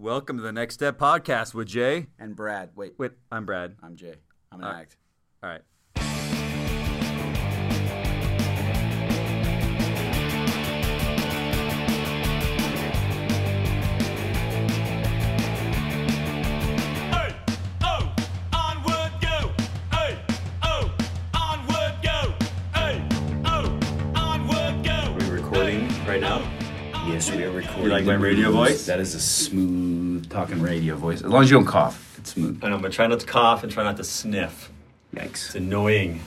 Welcome to the Next Step Podcast with Jay. And Brad. Wait, Wait, I'm Brad. I'm Jay. I'm an Uh, act. All right. Yes, we are recording. You like my radio voice? That is a smooth talking radio voice. As long as you don't cough, it's smooth. I know, but try not to cough and try not to sniff. Yikes. It's annoying.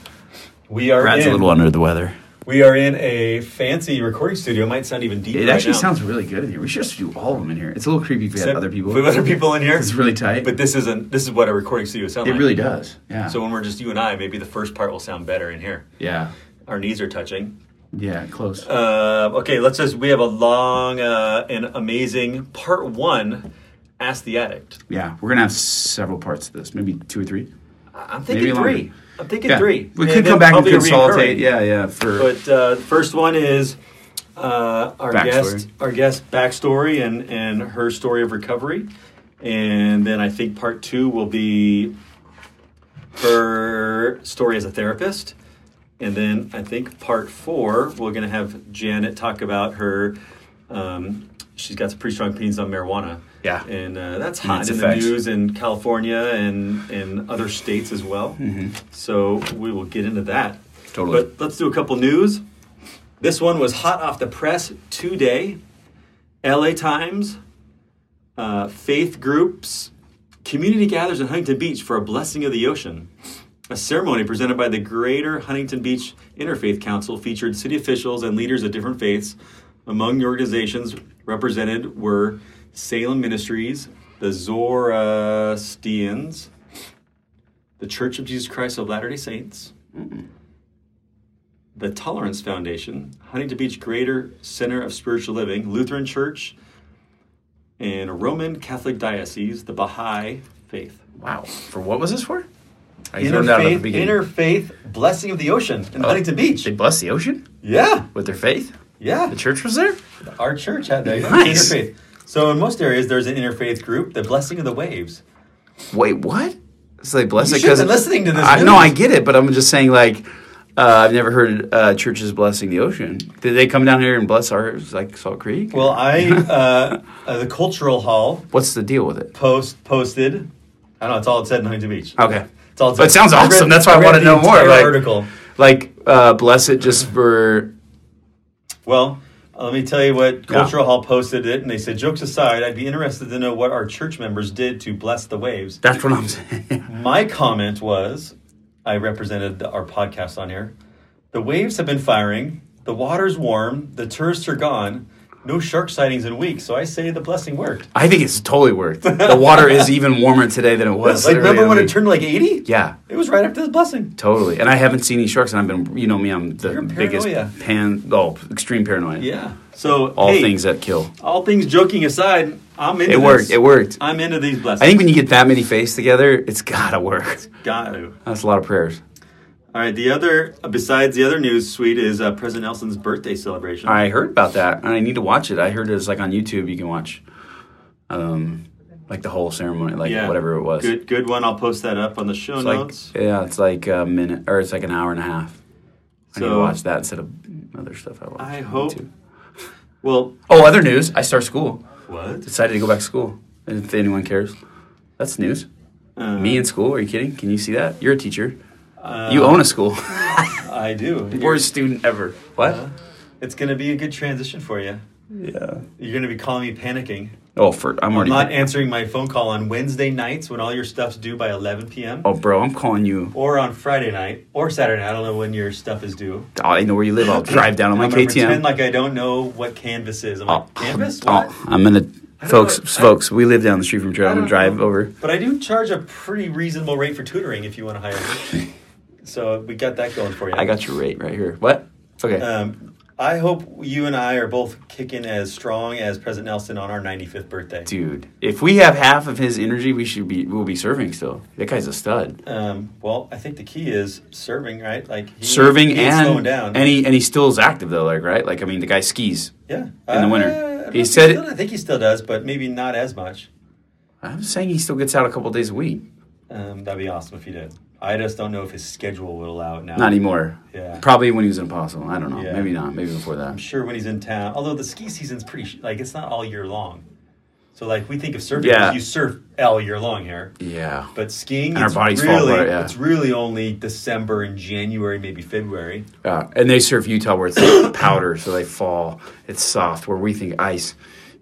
We are Brad's in, a little under the weather. We are in a fancy recording studio. It might sound even deeper. It right actually now. sounds really good in here. We should just do all of them in here. It's a little creepy if we had other people. We have other people in here. It's really tight. But this isn't. This is what a recording studio sounds like. it really does. Yeah. So when we're just you and I, maybe the first part will sound better in here. yeah. Our knees are touching. Yeah, close. Uh, okay, let's just. We have a long uh, and amazing part one. Ask the addict. yeah, we're gonna have several parts to this. Maybe two or three. I'm Maybe thinking longer. three. I'm thinking Yeah. three. We And could come back and consolidate. Yeah, yeah. For But uh, the first one is uh, our Backstory. guest, our guest backstory and and her story of recovery, and then I think part two will be her story as a therapist, and then I think part four we're going to have Janet talk about her. Um, she's got some pretty strong opinions on marijuana. Yeah. and uh, that's hot its in effects. the news in California and in other states as well. So we will get into that. Totally. But let's do a couple news. This one was hot off the press today. LA Times, uh, faith groups, community gathers in Huntington Beach for a blessing of the ocean. A ceremony presented by the Greater Huntington Beach Interfaith Council featured city officials and leaders of different faiths. Among the organizations represented were Salem Ministries, the Zoroastrians, the Church of Jesus Christ of Latter day Saints, the Tolerance Foundation, Huntington Beach Greater Center of Spiritual Living, Lutheran Church, and Roman Catholic Diocese, the Baha'i Faith. wow. For what was this for? I zoned out at the beginning. interfaith Blessing of the Ocean in Huntington Beach. They bless the ocean Yeah, with their faith. yeah. The church was there. Our church had that. Nice. Interfaith. So in most areas, there's an interfaith group, the Blessing of the Waves. Wait, what? It's like bless You it because been listening to this I, news. no, I get it, but I'm just saying like uh, I've never heard uh, churches blessing the ocean. Did they come down here and bless ours like Salt Creek? Well, I uh, uh, the Cultural Hall What's the deal with it? post posted. I don't know. It's all it said in Huntington Beach. Okay, It's all it But it sounds I read- awesome. That's why I read wanna know more, entire like- article. like uh, bless it just for Well, uh, let me tell you what Cultural Hall posted it, and they said, "Jokes aside, I'd be interested to know what our church members did to bless the waves." that's what I'm saying. My comment was, I represented the- our podcast on here. The waves have been firing. The water's warm. The tourists are gone. No shark sightings in weeks. So I say the blessing worked. I think it's totally worked. The water is even warmer today than it was. Like, remember when it turned like 80? Yeah, It was right after the blessing. totally. And I haven't seen any sharks, and I've been, you know me, I'm the biggest pan, oh, extreme paranoia. Yeah. So All hey, things that kill. all things joking aside, I'm into It worked. this. It worked. I'm into these blessings. I think when you get that many faiths together, it's gotta work. got to. That's a lot of prayers. All right. The other, besides the other news suite, is uh, President Nelson's birthday celebration. I heard about that, and I need to watch it. I heard it's like on YouTube. You can watch, um, like the whole ceremony, like yeah. whatever it was. Good, good one. I'll post that up on the show It's like notes. yeah, it's like a minute or it's like an hour and a half. I need to So- watch that instead of other stuff I watch. I on hope- YouTube. well, Oh, other news! I start school. what? Decided to go back to school. If anyone cares, that's news. Uh, Me in school? Are you kidding? Can you see that? You're a teacher. Uh, you own a school. I do. Worst student ever. What? Uh, It's going to be a good transition for you. yeah. You're going to be calling me panicking. Oh, for I'm I'm not answering my phone call on Wednesday nights when all your stuff's due by 11 p.m. oh, bro, I'm calling you. Or on Friday night or Saturday night. I don't know when your stuff is due. Oh, I know where you live. I'll drive down on my I'm KTM. pretend like I don't know what Canvas is. I'm like, Oh, Canvas? oh, I'm gonna, folks, know. folks. We live down the street from Trail. I I'm gonna drive know. over. But I do charge a pretty reasonable rate for tutoring if you want to hire me. so we got that going for you. I got your rate right here. What? Okay. Um, I hope you and I are both kicking as strong as President Nelson on our 95th birthday. Dude, if we have half of his energy, we should be. We'll be serving still. That guy's a stud. Um, well, I think the key is serving, right? Like he, serving he and slowing down. and he and he still is active though. Like right. Like I mean, the guy skis. yeah, in the winter. Uh, don't He said still- I think he still does, but maybe not as much. I'm saying he still gets out a couple days a week. Um, that'd be awesome if he did. I just don't know if his schedule would allow it now. Not anymore. Yeah. Probably when he was an apostle. I don't know. Yeah. Maybe not. Maybe before that. I'm sure when he's in town. Although the ski season's pretty like it's not all year long. So like we think of surfing, Yeah. you surf all year long here. Yeah. But skiing, And our it's really, yeah. it's really only December and January, maybe February. Uh, and they surf Utah where it's like powder, so they fall. It's soft. Where we think ice.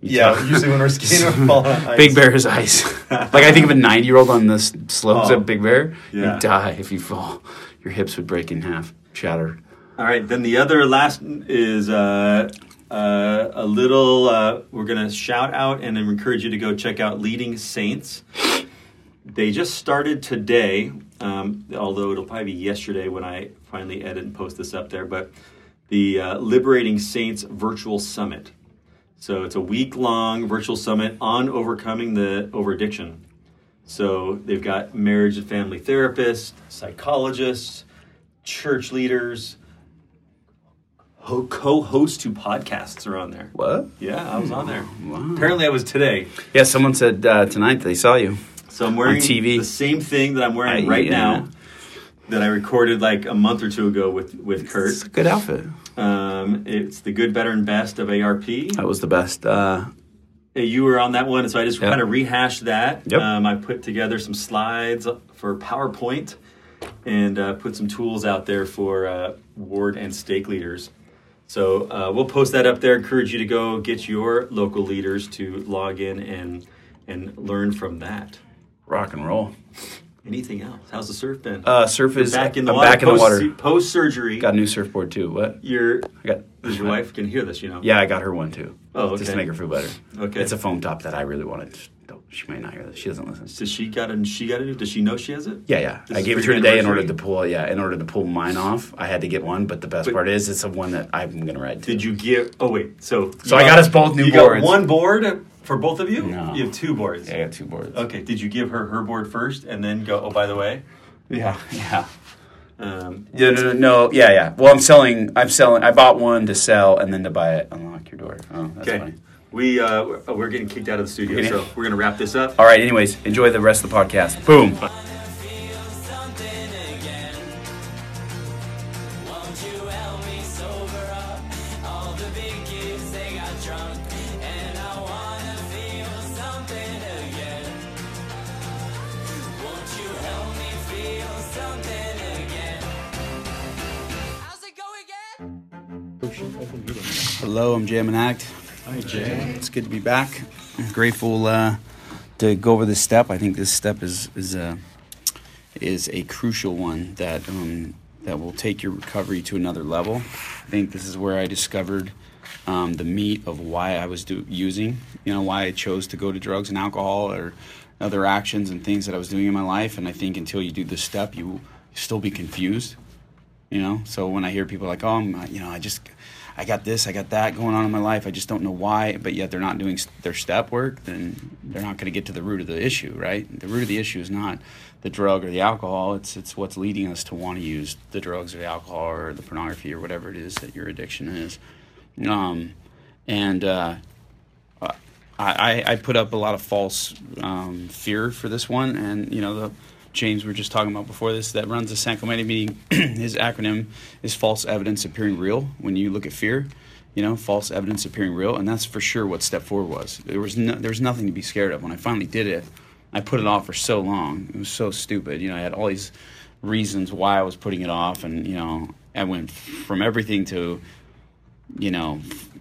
Utah- usually when we're skiing, we're falling on ice. Big Bear is ice. like I think of a nine-year-old on the slopes Oh. of Big Bear. Yeah. You die if you fall. Your hips would break in half, shatter. All right, then the other last is uh, uh, a little. Uh, we're gonna shout out and encourage you to go check out Leading Saints. They just started today, um, although it'll probably be yesterday when I finally edit and post this up there. But the uh, Leading Saints Virtual Summit. So it's a week long virtual summit on overcoming the over addiction. So they've got marriage and family therapists, psychologists, church leaders, ho- co-hosts two podcasts are on there. What? Yeah, I was on there. Wow. Apparently, I was today. Yeah, someone said uh, tonight they saw you. So I'm wearing TV. the same thing that I'm wearing I- right yeah. now that I recorded like a month or two ago with with It's Kurt. a good outfit. Um, it's the good, better, and best of ARP. That was the best. Uh, You were on that one, so I just Yep. kind of rehashed that. Yep. Um, I put together some slides for PowerPoint and uh, put some tools out there for uh, ward and stake leaders. So uh, we'll post that up there. Encourage you to go get your local leaders to log in and and learn from that. rock and roll. Anything else? How's the surf been? Uh, surf You're is back in the I'm water. back in the water. Post surgery. Got a new surfboard too. What? Your I got. does your wife can hear this? You know. Yeah, I got her one too. Oh, okay. Just to make her feel better. Okay. It's a foam top that I really wanted. She may not hear this. She doesn't listen. Does she got a she got new? Does she know she has it? Yeah, yeah. This I gave it to her today in order to pull. Yeah, in order to pull mine off, I had to get one. But the best But- part is, it's the one that I'm gonna ride. To. Did you get? Oh wait, so So I got us both new you boards. got one board for both of you. No. You have two boards. Yeah, I got two boards. Okay. Did you give her her board first and then go? Oh, by the way, Yeah, yeah. um, Yeah, no, no, no, yeah, yeah. Well, I'm selling. I'm selling. I bought one to sell and then to buy it. Unlock your door. Oh, that's okay. funny. We uh, we're- we're getting kicked out of the studio, Okay. so we're gonna wrap this up. All right. Anyways, enjoy the rest of the podcast. Boom. Hello, I'm Jam and Act. Hi, Jay. It's good to be back. I'm grateful uh, to go over this step. I think this step is is a is a crucial one that um, that will take your recovery to another level. I think this is where I discovered um, the meat of why I was do- using. You know, why I chose to go to drugs and alcohol or other actions and things that I was doing in my life. And I think until you do this step, you will still be confused you know so when i hear people like oh I'm, uh, you know i just i got this i got that going on in my life i just don't know why but yet they're not doing their step work then they're not going to get to the root of the issue right? The root of the issue is not the drug or the alcohol it's it's what's leading us to want to use the drugs or the alcohol or the pornography or whatever it is that your addiction is. Um, and uh, I, I, put up a lot of false um, fear for this one, and you know the James we were just talking about before this that runs the San Clemente meeting. his acronym is false evidence appearing real. When you look at fear, you know false evidence appearing real, and that's for sure what step four was. There was no, there was nothing to be scared of. When I finally did it, I put it off for so long. It was so stupid. You know, I had all these reasons why I was putting it off, and you know, I went from everything to you know,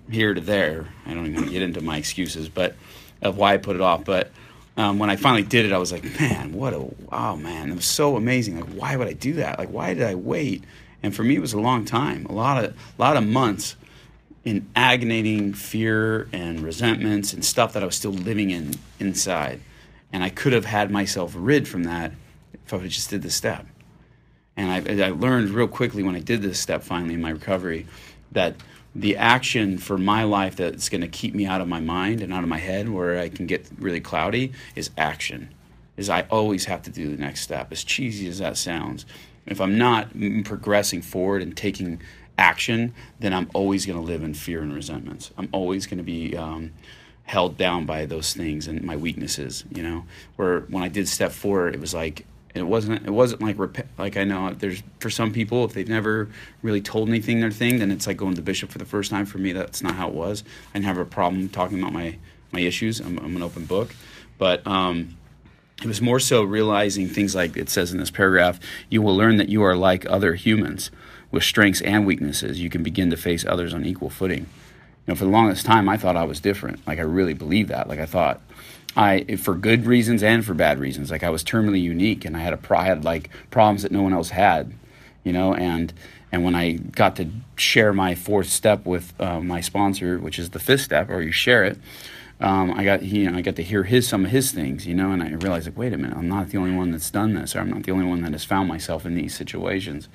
here to there. I don't even get into my excuses, but of why I put it off. But um, when I finally did it, I was like, man, what a wow, man! It was so amazing. Like, why would I do that? Like, why did I wait? And for me, it was a long time, a lot of, a lot of months in aggravating fear and resentments and stuff that I was still living in inside. And I could have had myself rid from that if I just did the step. And I, I learned real quickly when I did this step finally in my recovery that the action for my life that's going to keep me out of my mind and out of my head where I can get really cloudy is action. Is I always have to do the next step. As cheesy as that sounds, if I'm not progressing forward and taking action, then I'm always going to live in fear and resentments. I'm always going to be um, held down by those things and my weaknesses. You know, where when I did step four, it was like it wasn't it wasn't like like I know there's for some people if they've never really told anything their thing then it's like going to the bishop for the first time. For me that's not how it was. I didn't have a problem talking about my my issues. I'm, I'm an open book. But um, it was more so realizing things like it says in this paragraph you will learn that you are like other humans with strengths and weaknesses. You can begin to face others on equal footing. You know for the longest time I thought I was different. Like I really believed that. Like I thought I for good reasons and for bad reasons. Like I was terminally unique, and I had like problems that no one else had, you know. And and when I got to share my fourth step with uh, my sponsor, which is the fifth step, or you share it, um, I got you know I got to hear his some of his things, you know, and I realized like, wait a minute, I'm not the only one that's done this, or I'm not the only one that has found myself in these situations,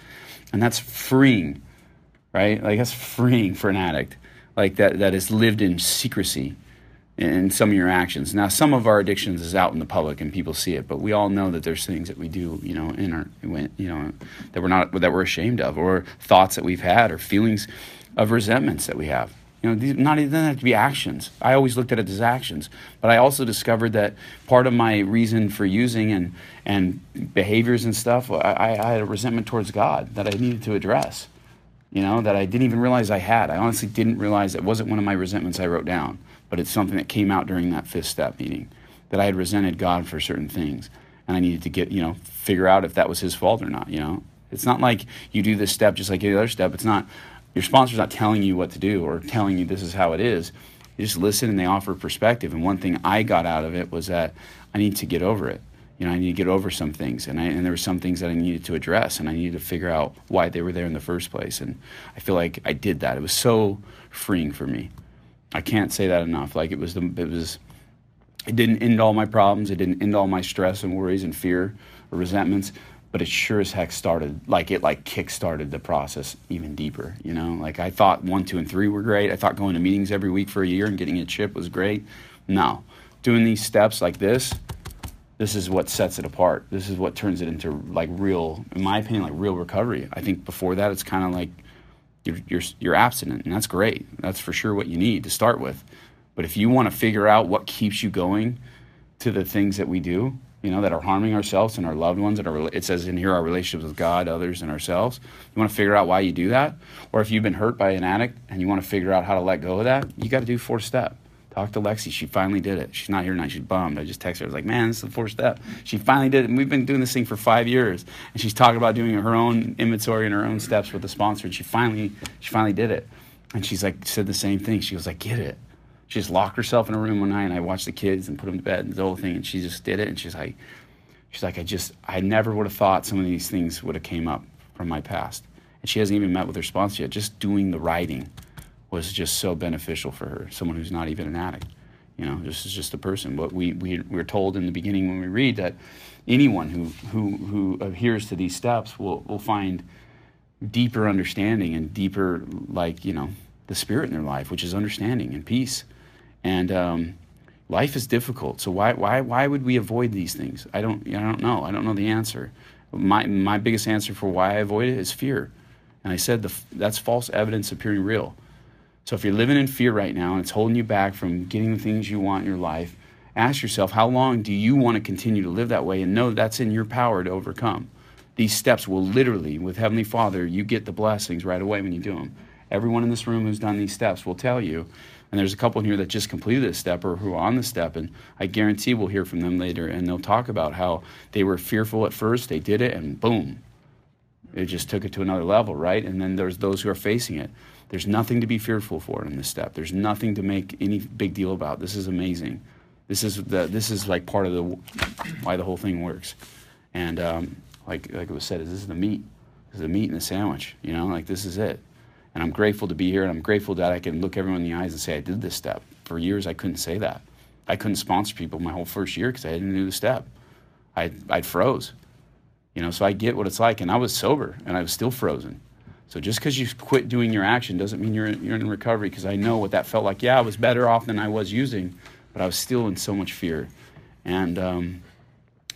and that's freeing, right? Like that's freeing for an addict, like that that has lived in secrecy in some of your actions. Now, some of our addictions is out in the public and people see it, but we all know that there's things that we do, you know, in our, you know, that we're not that we're ashamed of, or thoughts that we've had, or feelings of resentments that we have. You know, these not even have to be actions. I always looked at it as actions, but I also discovered that part of my reason for using and and behaviors and stuff, I, I had a resentment towards God that I needed to address. You know, that I didn't even realize I had. I honestly didn't realize it wasn't one of my resentments I wrote down but it's something that came out during that fifth step meeting that I had resented God for certain things, and I needed to get you know figure out if that was His fault or not. You know, it's not like you do this step just like any other step. It's not your sponsor's not telling you what to do or telling you this is how it is. You just listen and they offer perspective. And one thing I got out of it was that I need to get over it. You know, I need to get over some things, and, I, and there were some things that I needed to address, and I needed to figure out why they were there in the first place. And I feel like I did that. It was so freeing for me. I can't say that enough. Like it was the it was it didn't end all my problems. It didn't end all my stress and worries and fear or resentments. But it sure as heck started like it like kick started the process even deeper. You know, like I thought one, two, and three were great. I thought going to meetings every week for a year and getting a chip was great. No, doing these steps like this, this is what sets it apart. This is what turns it into like real, in my opinion, like real recovery. I think before that, it's kind of like you're, you're, you're abstinent, and that's great. That's for sure what you need to start with. But if you want to figure out what keeps you going to the things that we do, you know, that are harming ourselves and our loved ones, and our, it says in here our relationships with God, others, and ourselves. You want to figure out why you do that, or if you've been hurt by an addict and you want to figure out how to let go of that, you got to do four step. Talk to Lexi. She finally did it. She's not here tonight. She's bummed. I just texted her. I was like, man, this is the fourth step. She finally did it. And we've been doing this thing for five years. And she's talking about doing her own inventory and her own steps with the sponsor. And she finally, she finally did it. And she's like, said the same thing. She was like, get it. She just locked herself in a room one night and I watched the kids and put them to bed and the whole thing. And she just did it. And she's like, she's like, I just, I never would have thought some of these things would have came up from my past. And she hasn't even met with her sponsor yet. Just doing the writing was just so beneficial for her, someone who's not even an addict. You know, this is just a person. But we, we, we're told in the beginning when we read that anyone who, who, who adheres to these steps will, will find deeper understanding and deeper, like, you know, the spirit in their life, which is understanding and peace. And um, life is difficult. So why, why, why would we avoid these things? I don't, I don't know. I don't know the answer. My, my biggest answer for why I avoid it is fear. And I said the, that's false evidence appearing real. So if you're living in fear right now and it's holding you back from getting the things you want in your life, ask yourself, how long do you want to continue to live that way and know that's in your power to overcome? These steps will literally, with Heavenly Father, you get the blessings right away when you do them. Everyone in this room who's done these steps will tell you, and there's a couple here that just completed this step or who are on the step, and I guarantee we'll hear from them later, and they'll talk about how they were fearful at first, they did it, and boom, it just took it to another level, right? And then there's those who are facing it. There's nothing to be fearful for in this step. There's nothing to make any big deal about. This is amazing. This is the this is like part of the why the whole thing works. And um, like like it was said, this is the meat. This is the meat in the sandwich. You know, like this is it. And I'm grateful to be here, and I'm grateful that I can look everyone in the eyes and say I did this step. For years, I couldn't say that. I couldn't sponsor people my whole first year because I didn't do the step. I I froze. You know, so I get what it's like, and I was sober, and I was still frozen. So just because you quit doing your action doesn't mean you're you're in recovery. Because I know what that felt like. Yeah, I was better off than I was using, but I was still in so much fear, and um,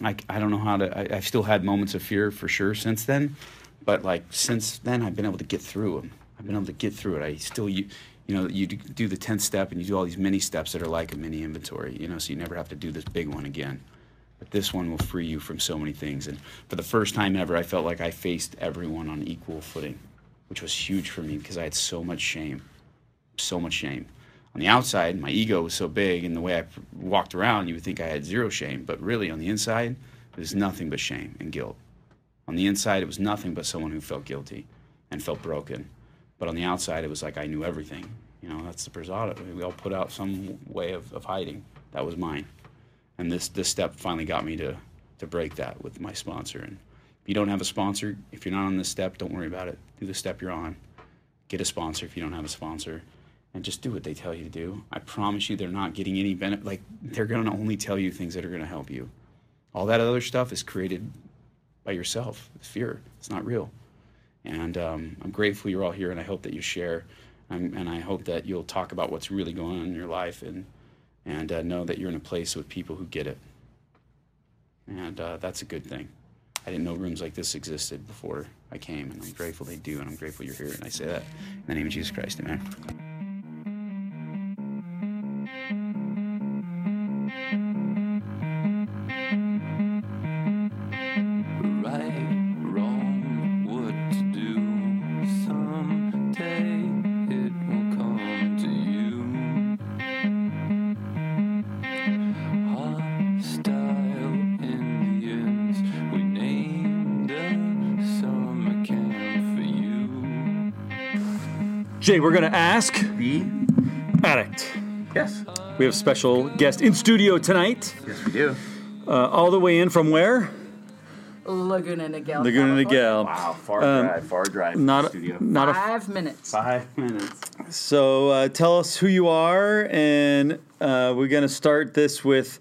I I don't know how to. I, I've still had moments of fear for sure since then, but like since then I've been able to get through them. I've been able to get through it. I still you, you know, you do the tenth step and you do all these mini steps that are like a mini inventory. You know, so you never have to do this big one again. But this one will free you from so many things. And for the first time ever, I felt like I faced everyone on equal footing, which was huge for me because I had so much shame, so much shame. On the outside, my ego was so big, and the way I walked around, you would think I had zero shame. But really, on the inside, it was nothing but shame and guilt. On the inside, it was nothing but someone who felt guilty and felt broken. But on the outside, it was like I knew everything. You know, that's the persona. We all put out some way of, of hiding. That was mine. And this, this step finally got me to, to break that with my sponsor. And if you don't have a sponsor, if you're not on this step, don't worry about it. Do the step you're on. Get a sponsor if you don't have a sponsor. And just do what they tell you to do. I promise you, they're not getting any benefit. Like, they're going to only tell you things that are going to help you. All that other stuff is created by yourself. It's fear. It's not real. And um, I'm grateful you're all here, and I hope that you share, and I hope that you'll talk about what's really going on in your life, and and uh, know that you're in a place with people who get it. And uh, that's a good thing. I didn't know rooms like this existed before I came, and I'm grateful they do, and I'm grateful you're here. And I say that in the name of Jesus Christ, Amen. Jay, we're going to ask The Addict. yes, We have special guest in studio tonight, yes we do. uh, all the way in from where? Laguna Niguel. Laguna California. Niguel. Wow, far Um, drive, far drive. from Not the a, studio. not a. Five minutes. Five minutes. So uh, tell us who you are, and uh, we're going to start this with,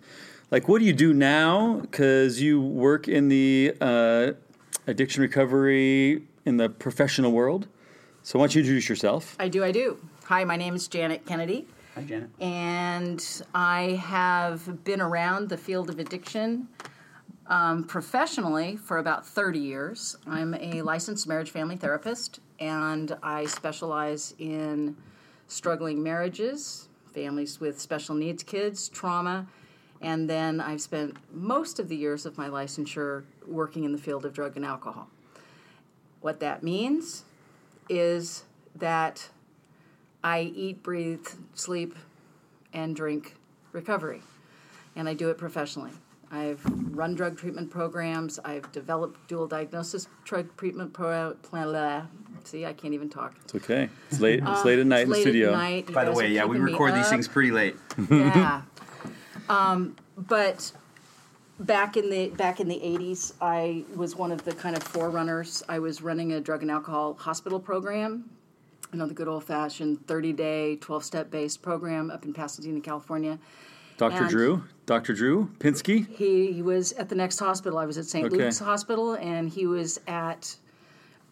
like, what do you do now? Because you work in the uh, addiction recovery in the professional world. So why don't you introduce yourself? I do, I do. Hi, my name is Janet Kennedy, Hi, Janet. and I have been around the field of addiction um, professionally for about 30 years. I'm a licensed marriage family therapist, and I specialize in struggling marriages, families with special needs kids, trauma, and then I've spent most of the years of my licensure working in the field of drug and alcohol. What that means is that I eat, breathe, sleep, and drink recovery. And I do it professionally. I've run drug treatment programs. I've developed dual diagnosis drug treatment pro- plan. blah. See, I can't even talk. It's okay. It's late. It's late at night in the Uh, studio. At night. By the way, yeah, we record these up. things pretty late. yeah. Um, but back in the back in the 80s, I was one of the kind of forerunners. I was running a drug and alcohol hospital program. You know, the good old fashioned 30 day, 12 step based program up in Pasadena, California. Dr. And- Drew, Dr. Drew Pinsky. He, he was at the next hospital. I was at St. Okay. Luke's Hospital, and he was at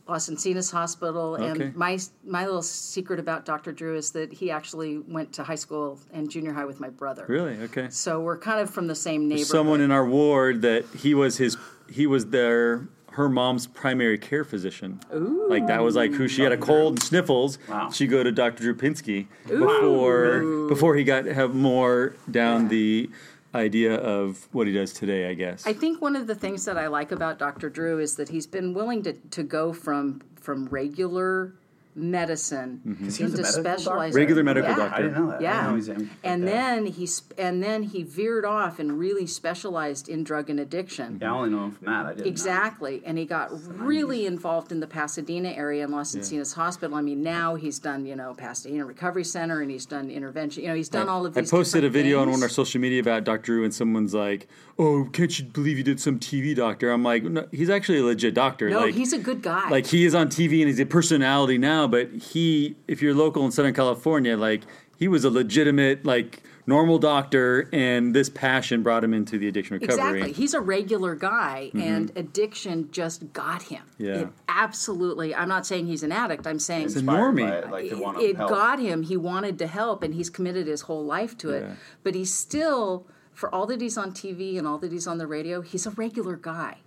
Las Encinas Hospital. Okay. And my my little secret about Dr. Drew is that he actually went to high school and junior high with my brother. Really? Okay. So we're kind of from the same neighborhood. Someone in our ward that he was his. He was their her mom's primary care physician. Ooh. Like that was like who she had a cold and sniffles. Wow. She go to Dr. Drew Pinsky before before he got have more down the idea of what he does today. I guess. I think one of the things that I like about Dr. Drew is that he's been willing to, to go from from regular medicine he was a into medical specialized Mm-hmm. Regular medical Yeah. doctor. I didn't know that. Yeah, know he's and that. then he sp- and then he veered off and really specialized in drug and addiction. Yeah, I only know him from that. I didn't. know. Exactly, and he got really involved in the Pasadena area and Las Encinas Hospital. I mean, now he's done you know Pasadena Recovery Center, and he's done intervention. You know, he's done all of this. I posted a different video on one of our social media about Dr. Drew, and someone's like, "Oh, can't you believe you did some TV doctor?" I'm like, no, "He's actually a legit doctor. No, like, he's a good guy. like he is on TV and he's a personality now, but he, if you're local in Southern California, like he was a legitimate, like normal doctor, and this passion brought him into the addiction recovery. Mm-hmm. Exactly. He's a regular guy, and addiction just got him. Yeah. It absolutely. I'm not saying he's an addict. I'm saying a normie. it, like, it, it got him. He wanted to help, and he's committed his whole life to it. Yeah. But he still for all that he's on TV and all that he's on the radio, he's a regular guy.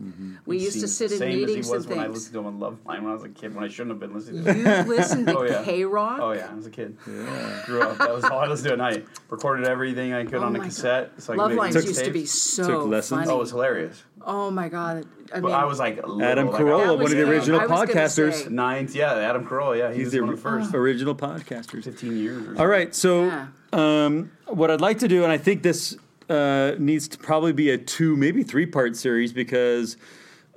We He used to seems sit the in same meetings as he was and when I listened to him on Loveline when I was a kid when I shouldn't have been listening to him. You listened to Oh, yeah. KROQ? Oh yeah, I was a kid. Yeah. Grew up. That was all I listened to at night. Recorded everything I could Oh on a my God. cassette. So I could Love make Lines mixtapes. used to be so Took lessons? funny. Oh, it was hilarious. Oh my god! I mean, But I was like little, Adam Carolla, That one was of the original I was gonna podcasters. say. Ninth, yeah, Adam Carolla, yeah, he He's was the one of the first. original podcasters. Fifteen years. Or All right, so Yeah. um, what I'd like to do, and I think this uh, needs to probably be a two, maybe three part series because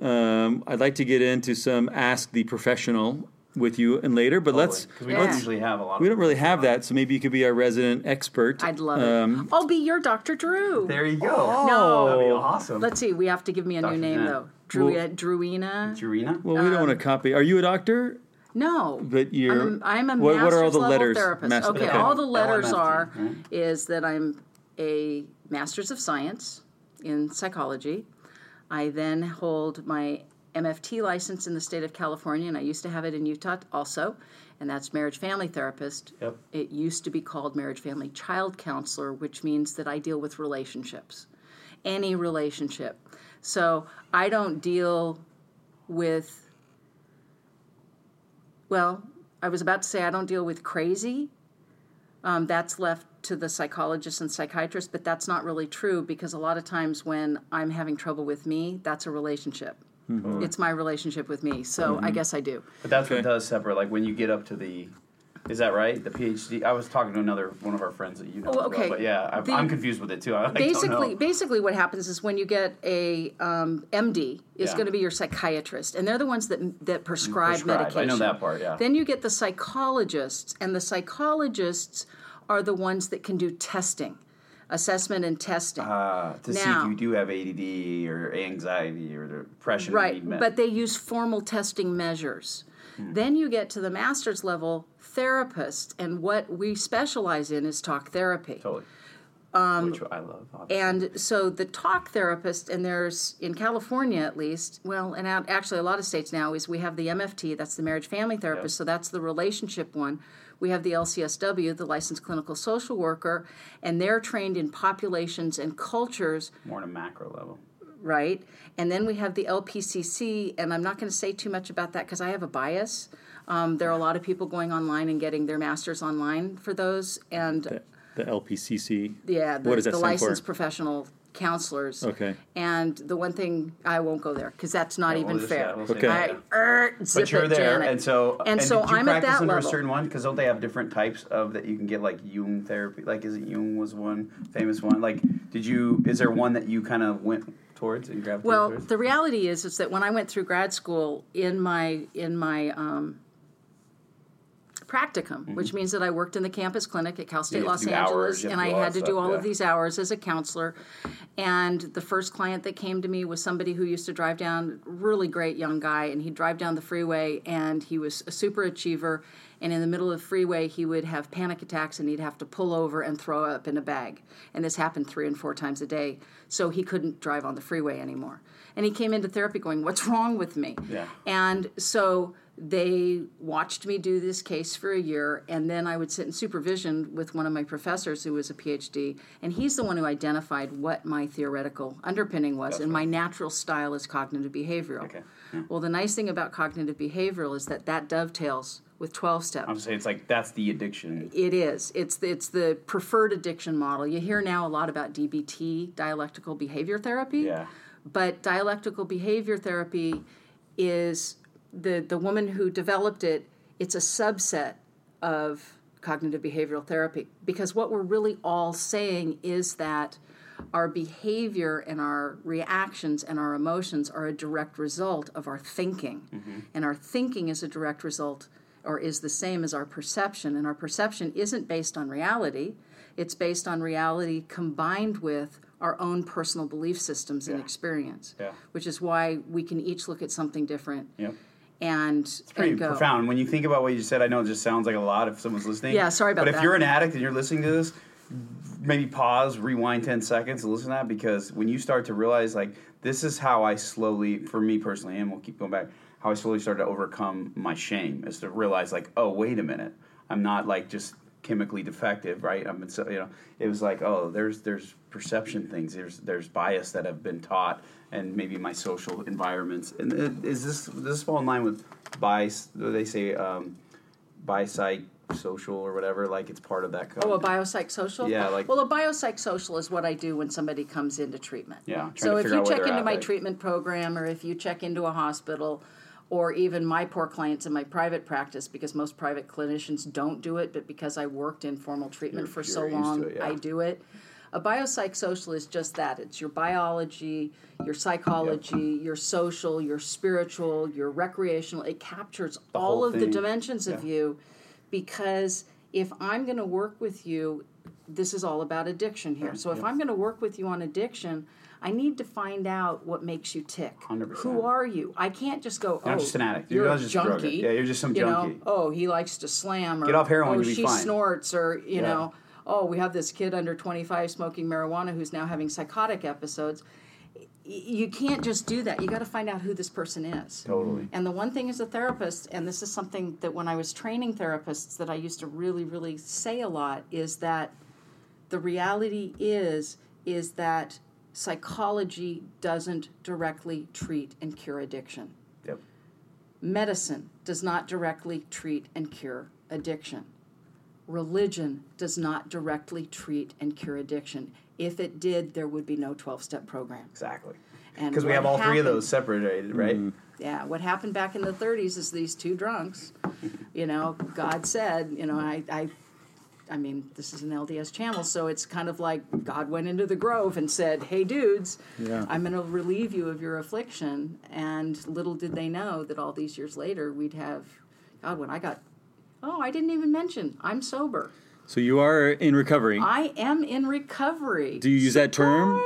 um, I'd like to get into some Ask the Professional with you and later, but let's. because we Yeah. don't usually have a lot. We of don't really have that, so maybe you could be our resident expert. I'd love Um, it. I'll be your Dr. Drew. There you go. No. that'd be awesome. Let's see. We have to give me a Dr. new name Jen. though. Drew, Drewina. Jurina. Well, we don't want to copy. Are you a doctor? No. But you're. I'm, I'm a what, master's what are all the letters? therapist. Master- okay, okay. all the letters are right? is that I'm a master's of science in psychology. I then hold my MFT license in the state of California, and I used to have it in Utah also, and that's marriage family therapist. Yep. It used to be called marriage family child counselor, which means that I deal with relationships, any relationship. So I don't deal with well, I was about to say I don't deal with crazy. Um, that's left to the psychologists and psychiatrists, but that's not really true because a lot of times when I'm having trouble with me, that's a relationship. It's my relationship with me. So I guess I do. But that's Okay. what does separate. Like when you get up to the, is that right? The PhD. I was talking to another one of our friends that you know. Oh, well, okay. but yeah, I, I'm confused with it too. I like, basically, know. basically, what happens is when you get a um, MD, is Yeah. going to be your psychiatrist, and they're the ones that that prescribe, Prescribe. medication. I know that part. Yeah. Then you get the psychologists, and the psychologists are the ones that can do testing, assessment and testing. uh, to see if you do have ADD or anxiety or depression. right, but they use formal testing measures. Hmm. Then you get to the master's level therapist, and what we specialize in is talk therapy. totally. Which I love. Obviously. Um, And so the talk therapist, and there's in California at least, well, and out, actually a lot of states now, is we have the MFT, that's the marriage family therapist, Yep. so that's the relationship one. We have the LCSW, the licensed clinical social worker, and they're trained in populations and cultures more on a macro level. right? And then we have the LPCC, and I'm not going to say too much about that because I have a bias. Um, there are a lot of people going online and getting their masters online for those, and The, the LPCC. yeah, the, what does that the licensed for? professional counselors. Okay. And the one thing I won't go there because that's not Yeah, even we'll fair. yeah, we'll Okay. I, er, zip But you're it, there, Janet. and so and so I'm at practice that under level. a certain one because don't they have different types of that you can get like Jung therapy? Like, is it Jung was one famous one? Like, did you? Is there one that you kind of went towards and gravitated Well, towards? the reality is, is that when I went through grad school in my in my um, practicum, which means that I worked in the campus clinic at Cal State Mm-hmm. Los hours, Angeles, and I had to do all yeah. of these hours as a counselor. And the first client that came to me was somebody who used to drive down, really great young guy, and he'd drive down the freeway, and he was a super achiever. And in the middle of the freeway, he would have panic attacks, and he'd have to pull over and throw up in a bag. And this happened three and four times a day, so he couldn't drive on the freeway anymore. And he came into therapy going, "What's wrong with me?" Yeah. And so they watched me do this case for a year, and then I would sit in supervision with one of my professors who was a PhD, and he's the one who identified what my theoretical underpinning was, and my natural style is cognitive behavioral. Okay. Well, the nice thing about cognitive behavioral is that that dovetails with 12 steps. I'm saying it's like that's the addiction. It is. It's the, it's the preferred addiction model. You hear now a lot about DBT, dialectical behavior therapy. Yeah. But dialectical behavior therapy is the the woman who developed it. It's a subset of cognitive behavioral therapy because what we're really all saying is that our behavior and our reactions and our emotions are a direct result of our thinking. Mm-hmm. And our thinking is a direct result or is the same as our perception. And our perception isn't based on reality, it's based on reality combined with our own personal belief systems and experience, Yeah. which is why we can each look at something different Yep. And, Pretty and profound. When you think about what you said, I know it just sounds like a lot if someone's listening. Yeah, sorry about But if you're an addict and you're listening to this, maybe pause, rewind 10 seconds and listen to that because when you start to realize, like, this is how I slowly, for me personally, and we'll keep going back, how I slowly started to overcome my shame is to realize, like, oh, wait a minute. I'm not like just chemically defective, right? I've been so you know, it was like, oh, there's there's perception things, there's there's bias that have been taught, and maybe my social environments. And it- is this does this fall in line with bias? They say um, biopsych social or whatever, like it's part of that. Code. Oh, a biopsychosocial? Yeah, like- Well, a biopsychosocial is what I do when somebody comes into treatment. Yeah, So if you check into my treatment program or if you check into a hospital or even my poor clients in my private practice because most private clinicians don't do it, but because I worked in formal treatment You're- for so long, it, yeah. I do it. A biopsychosocial is just that. It's your biology, your psychology, your social, your spiritual, your recreational. It captures all whole of the thing. dimensions of you because if I'm going to work with you, this is all about addiction here. So if yeah. I'm going to work with you on addiction, I need to find out what makes you tick. 100%. Who are you? I can't just go, oh, Not just an addict. You're You're a junkie. Yeah, you're just some you junkie. Know, oh, he likes to slam. Or, Get off heroin, Oh, you'll be she fine. snorts, or you Yeah. know, oh, we have this kid under 25 smoking marijuana who's now having psychotic episodes. Y- You can't just do that. You got to find out who this person is. Totally. And the one thing as a therapist, and this is something that when I was training therapists that I used to really, really say a lot, is that the reality is is that psychology doesn't directly treat and cure addiction. Yep. Medicine does not directly treat and cure addiction. Religion does not directly treat and cure addiction. If it did, there would be no 12 step program. Exactly. And Because we have all three of those separated, right? Mm-hmm. yeah, what happened back in the 30s is these two drunks, you know, God said, you know, I, I, I mean, this is an LDS channel, so it's kind of like God went into the grove and said, "Hey, dudes, Yeah. I'm going to relieve you of your affliction." And little did they know that all these years later, we'd have, God, when I got, oh, I didn't even mention, I'm sober. So you are in recovery. I am in recovery. Do you use that term?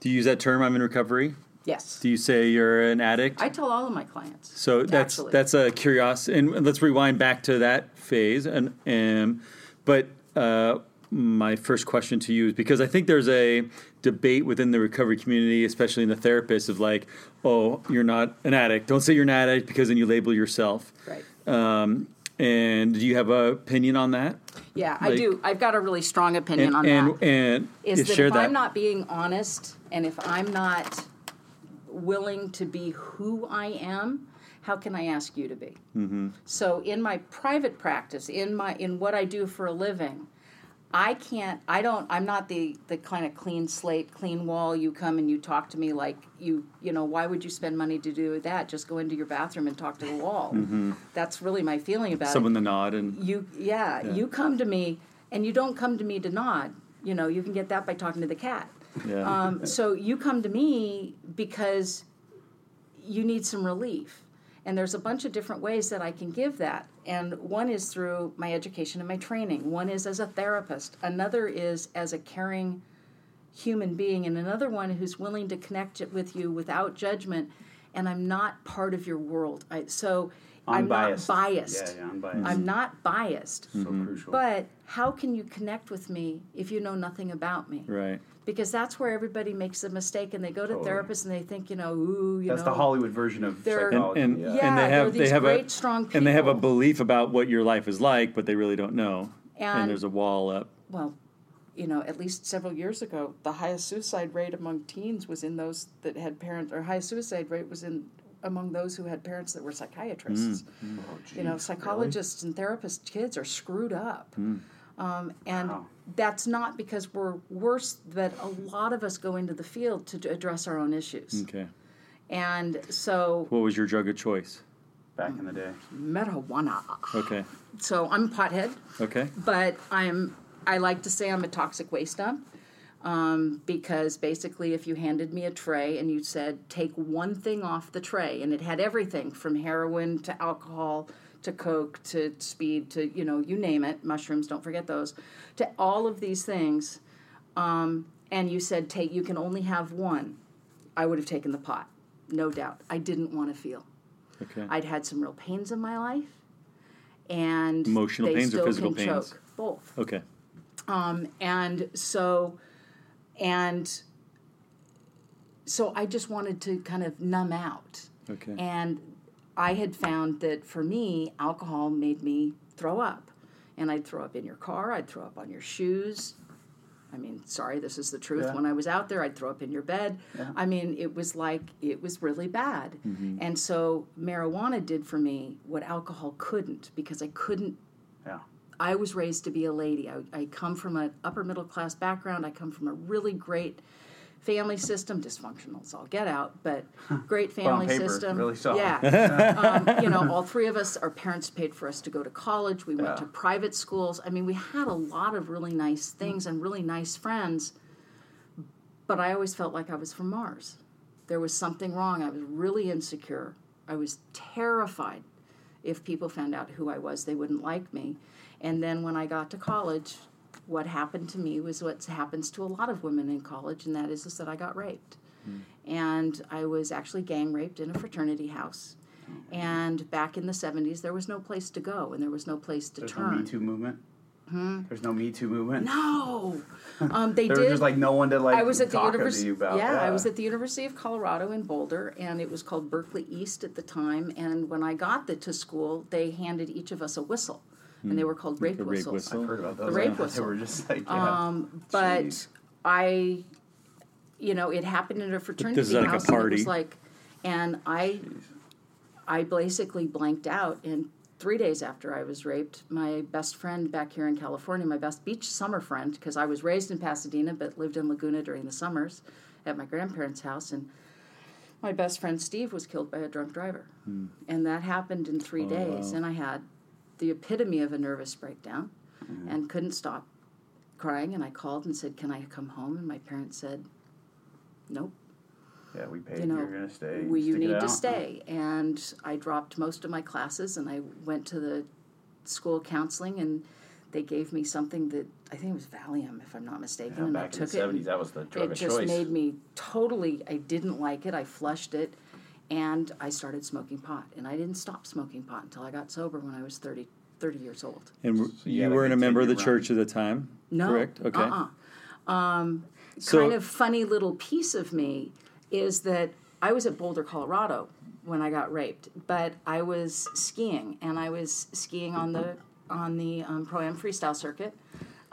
Do you use that term? I'm in recovery. Yes. Do you say you're an addict? I tell all of my clients. So that's actually. that's a curiosity, and let's rewind back to that phase. And um, but uh, my first question to you is because I think there's a debate within the recovery community, especially in the therapists, of like, oh, you're not an addict. Don't say you're an addict because then you label yourself. Right. Um, and do you have an opinion on that? Yeah, I do. I've got a really strong opinion And on and that. and is yeah, that if that. I'm not being honest and if I'm not willing to be who I am, how can I ask you to be? Mm-hmm. So in my private practice, in my in what I do for a living, I can't. I don't. I'm not the the kind of clean slate, clean wall. You come and you talk to me like you. You know, why would you spend money to do that? Just go into your bathroom and talk to the wall. That's really my feeling about it someone to nod and you yeah, you come to me and you don't come to me to nod you know you can get that by talking to the cat yeah. um, so you come to me because you need some relief and there's a bunch of different ways that i can give that. And one is through my education and my training. One is as a therapist. Another is as a caring human being. And another one who's willing to connect it with you without judgment. And i'm not part of your world. I, so i'm not biased. Yeah, yeah, unbiased. i'm not biased. So crucial. but how can you connect with me if you know nothing about me? right. Because that's where everybody makes a mistake and they go to Totally. therapists and they think, you know, ooh, you know. That's know. the Hollywood version of They're- psychology. and, yeah. and they have are they have great, a strong and they have a belief about what your life is like, but they really don't know. And, And- there's a wall up. Well, you know, at least several years ago, the highest suicide rate among teens was in those that had parents, or highest suicide rate was in among those who had parents that were psychiatrists. Mm. you know, psychologists and therapists, kids are screwed up. Um, and Wow. that's not because we're worse, but a lot of us go into the field to address our own issues. Okay. And so, What was your drug of choice? Back in the day. marijuana. Okay. So I'm a pothead, Okay. but I'm. I like to say I'm a toxic waste dump um, because basically, if you handed me a tray and you said take one thing off the tray, and it had everything from heroin to alcohol to coke to speed to you know you name it, mushrooms, don't forget those, to all of these things, um, and you said take you can only have one, I would have taken the pot, no doubt. I didn't want to feel. Okay. I'd had some real pains in my life, and Emotional they pains or physical can pains? choke. Both. okay. um, And so, and so I just wanted to kind of numb out. Okay. And I had found that for me, alcohol made me throw up. and I'd throw up in your car. I'd throw up on your shoes. I mean, sorry, this is the truth. Yeah. When I was out there, I'd throw up in your bed. I mean, it was like it was really bad. Mm-hmm. And so marijuana did for me what alcohol couldn't because I couldn't Yeah. I was raised to be a lady. I, I come from an upper middle class background. I come from a really great family system, dysfunctional as all get out, but great family paper, system. really solid. Yeah. um, you know, all three of us, our parents paid for us to go to college. We went Yeah. to private schools. I mean, we had a lot of really nice things and really nice friends, but I always felt like I was from Mars. There was something wrong. I was really insecure. I was terrified if people found out who I was, they wouldn't like me. And then when I got to college, what happened to me was what happens to a lot of women in college, and that is, is that I got raped. Hmm. And I was actually gang raped in a fraternity house. Hmm. And back in the 70s, there was no place to go and there was no place to There's no turn. Me Too movement. Hmm? There's no Me Too movement. No! Um, they There did. There's like no one to like I was at the university. you about. yeah, I was at the University of Colorado in Boulder, and it was called Berkeley East at the time. And when I got the, to school, they handed each of us a whistle, and they were called rape A rape whistles. whistle. I've heard about those. The rape yeah. They were just like yeah. Um, but Jeez. I, you know, it happened in a fraternity is like a house. and it was like, and I, I basically blanked out. And three days after I was raped, my best friend back here in California, my best beach summer friend, because I was raised in Pasadena but lived in Laguna during the summers at my grandparents' house, and my best friend Steve was killed by a drunk driver, and that happened in three days. And I had the epitome of a nervous breakdown, mm-hmm. and couldn't stop crying. And I called and said, "Can I come home?" And my parents said, "Nope." yeah, we paid. you know, You're gonna stay. we, you need to stay. And I dropped most of my classes and I went to the school counseling and they gave me something that I think it was Valium, if I'm not mistaken. Yeah, and I took the it. '70s, and that was the drug it of just choice. made me totally, I didn't like it. I flushed it and I started smoking pot. And I didn't stop smoking pot until I got sober when I was 30, 30 years old. And you you weren't a member of the run. church at the time, No. correct? Okay. Uh-uh. Um, So- kind of funny little piece of me is that I was at Boulder, Colorado when I got raped, but I was skiing and I was skiing on the on the um, pro am freestyle circuit,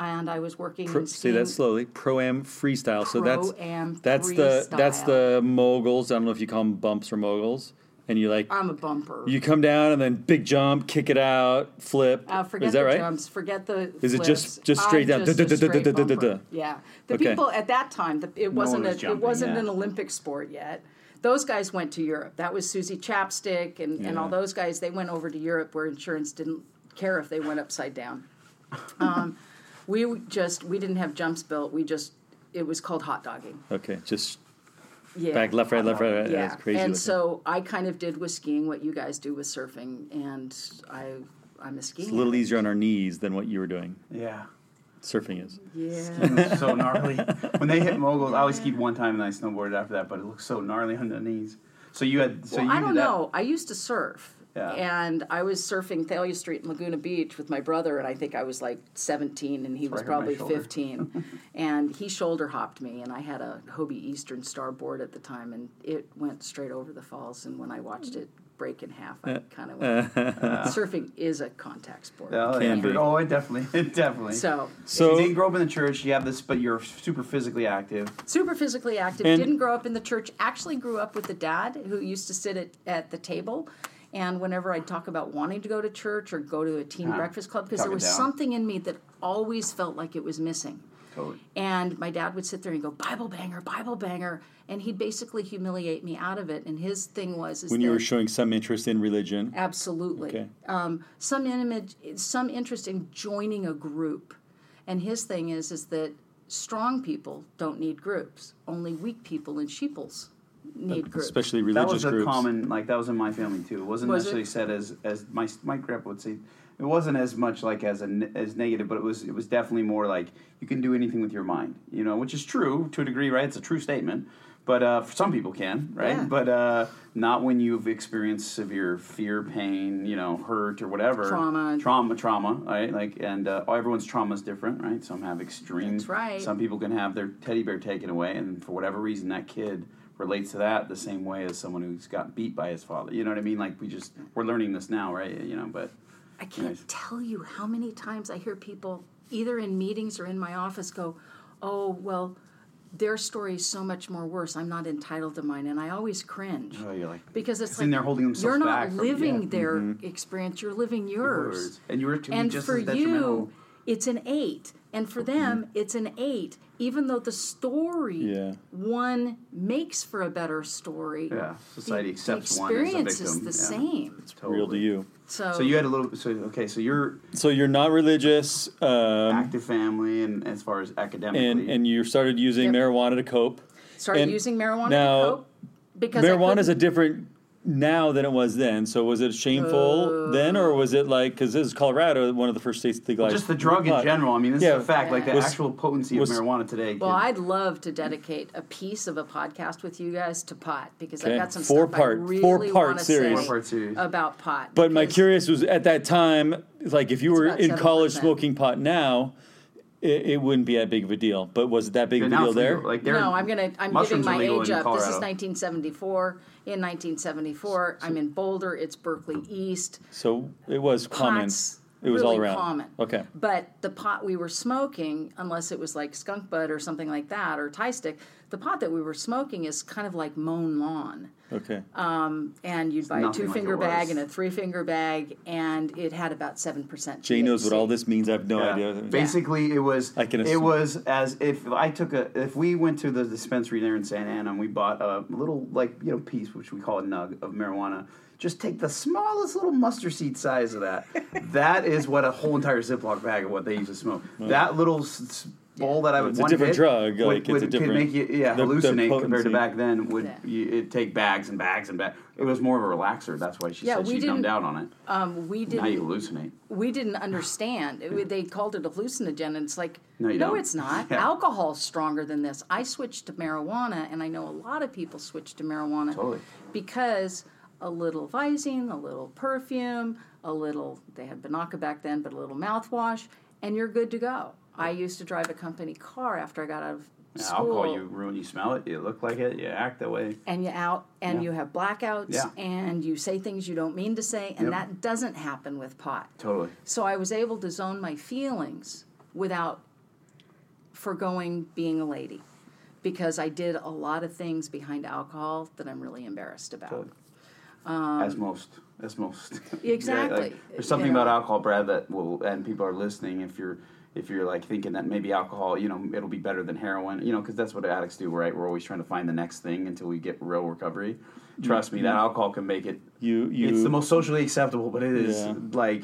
and I was working. Pro, in say that slowly. Pro am freestyle. So that's Pro-am that's the that's freestyle. the moguls. I don't know if you call them bumps or moguls. And you like I'm a bumper. you come down and then big jump, kick it out, flip. Uh, forget Is that the right? jumps. Forget the. Is it just- just straight I'm down? just a straight. Yeah, the Okay. people at that time, the, it wasn't was a, it jumping, wasn't yeah. an Olympic sport yet. Those guys went to Europe. That was Suzy Chapstick and, and all those guys. They went over to Europe where insurance didn't care if they went upside down. Um, we just we didn't have jumps built. We just it was called hot dogging. Okay, just Yeah. back left, right, left, right. right. Yeah, That's crazy. and looking. so I kind of did with skiing what you guys do with surfing, and I I'm a skiing. it's a little easier on our knees than what you were doing. Yeah. Surfing is. Yeah. It looks so gnarly. when they hit moguls, I always skied one time and I snowboarded after that, but it looks so gnarly on the knees. So you had, so well, you I don't that. know. I used to surf. Yeah. And I was surfing Thalia Street in Laguna Beach with my brother, and I think I was like 17, and he was right on my probably 15. and he shoulder hopped me, and I had a Hobie Eastern Star board at the time, and it went straight over the falls. And when I watched it break in half, I kind of went, surfing is a contact sport. Oh, Can be. oh, it definitely, it definitely. So, So you didn't grow up in the church. You have this, but you're super physically active. super physically active. And- didn't grow up in the church. Actually, grew up with a dad who used to sit at, at the table. And whenever I'd talk about wanting to go to church or go to a teen Ah, breakfast club, because there was down. something in me that always felt like it was missing. Totally. And my dad would sit there and go, Bible banger, Bible banger. And he'd basically humiliate me out of it. And his thing was is when you that, were showing some interest in religion. Absolutely. Okay. Um, some image, some interest in joining a group, and his thing is is that strong people don't need groups. Only weak people and sheeples need groups. especially That religious was a groups. common, like that was in my family too. It wasn't Was it? necessarily said as as my my grandpa would say. It wasn't as much like as a ne- as negative, but it was it was definitely more like you can do anything with your mind, you know, which is true to a degree, right? It's a true statement, but uh, for some people can, right? Yeah. But uh, not when you've experienced severe fear, pain, you know, hurt or whatever, Trauma. trauma, trauma, right? Like, and uh, everyone's trauma is different, right? Some have extreme. That's right. Some people can have their teddy bear taken away, and for whatever reason, that kid relates to that the same way as someone who's got beat by his father. You know what I mean? Like we just we're learning this now, right? You know, but I can't Nice. tell you how many times I hear people, either in meetings or in my office, go, "Oh, well, their story is so much more worse. I'm not entitled to mine," and I always cringe Oh, you're like because it's like they're holding themselves you're not from- living yeah. their experience; you're living yours. And you were to and for you, it's an eight, and for mm-hmm. them, it's an eight. Even though the story Yeah. one makes for a better story, Yeah, society the, accepts the one as a experience is the yeah. same. Totally. Real to you. So, So you had a little. So okay. So you're So you're not religious, um, active family, and as far as academically, and and you started using Yep. marijuana to cope. started and using marijuana now, to cope because Marijuana is a different now than it was then. So was it shameful uh. then, or was it like because this is Colorado, one of the first states to legalize just the drug in general. I mean, this Yeah. is a fact. Like the Was- actual potency was- of marijuana today. Well, can- I'd love to dedicate a piece of a podcast with you guys to pot because Okay. I've got some Four stuff part- I really four-part want series. Four-part series. about pot. But my curious was at that time, like if you were in college smoking pot now, it, it wouldn't be that big of a deal. But was it that big Yeah, of a deal there? Like No, I'm gonna. I'm giving my age in up. This is 1974. In 1974, I'm in Boulder. It's Berkeley East. so it was common. Pot's It was really all around. common. Okay. But the pot we were smoking, unless it was like skunk bud or something like that, or Thai stick, the pot that we were smoking is kind of like mown lawn. Okay. Um, and you'd buy a nothing two like finger it bag and a three finger bag, and it had about seven percent. Jay knows what all this means. I have no Yeah. idea. Basically, it was. I can It assume. was as if I took a. If we went to the dispensary there in Santa Ana and we bought a little like you know piece, which we call a nug of marijuana. Just take the smallest little mustard seed size of that. that is what a whole entire Ziploc bag of what they used to smoke. That little s- s- bowl that I would It's a one different hit drug, would, like, it's a would, could different- make you yeah the- the hallucinate compared to back then. Would Yeah. you, it'd take bags and bags and bags. It was more of a relaxer. That's why she Yeah, said we she numbed didn't- out on it. Um, we now you hallucinate. we didn't understand. It, they called it a hallucinogen, and it's like, No, you no, don't. it's not. Yeah. Alcohol's stronger than this. I switched to marijuana, and I know a lot of people switched to marijuana Totally. because a little Visine, a little perfume, a little, they had Binaca back then, but a little mouthwash, and you're good to go. I used to drive a company car after I got out of Yeah, school. alcohol, you ruin. You smell it. You look like it. You act that way. and you out and Yeah. you have blackouts Yeah. and you say things you don't mean to say and Yep. that doesn't happen with pot Totally. so i was able to zone my feelings without foregoing being a lady because i did a lot of things behind alcohol that i'm really embarrassed about Totally. As most, as most. Um, Exactly. like, there's something You know. about alcohol, Brad, that will, and people are listening. If you're, if you're like thinking that maybe alcohol, you know, it'll be better than heroin, you know, because that's what addicts do, right? We're always trying to find the next thing until we get real recovery. Trust me, that alcohol can make it. You you It's the most socially acceptable, but it is Yeah. like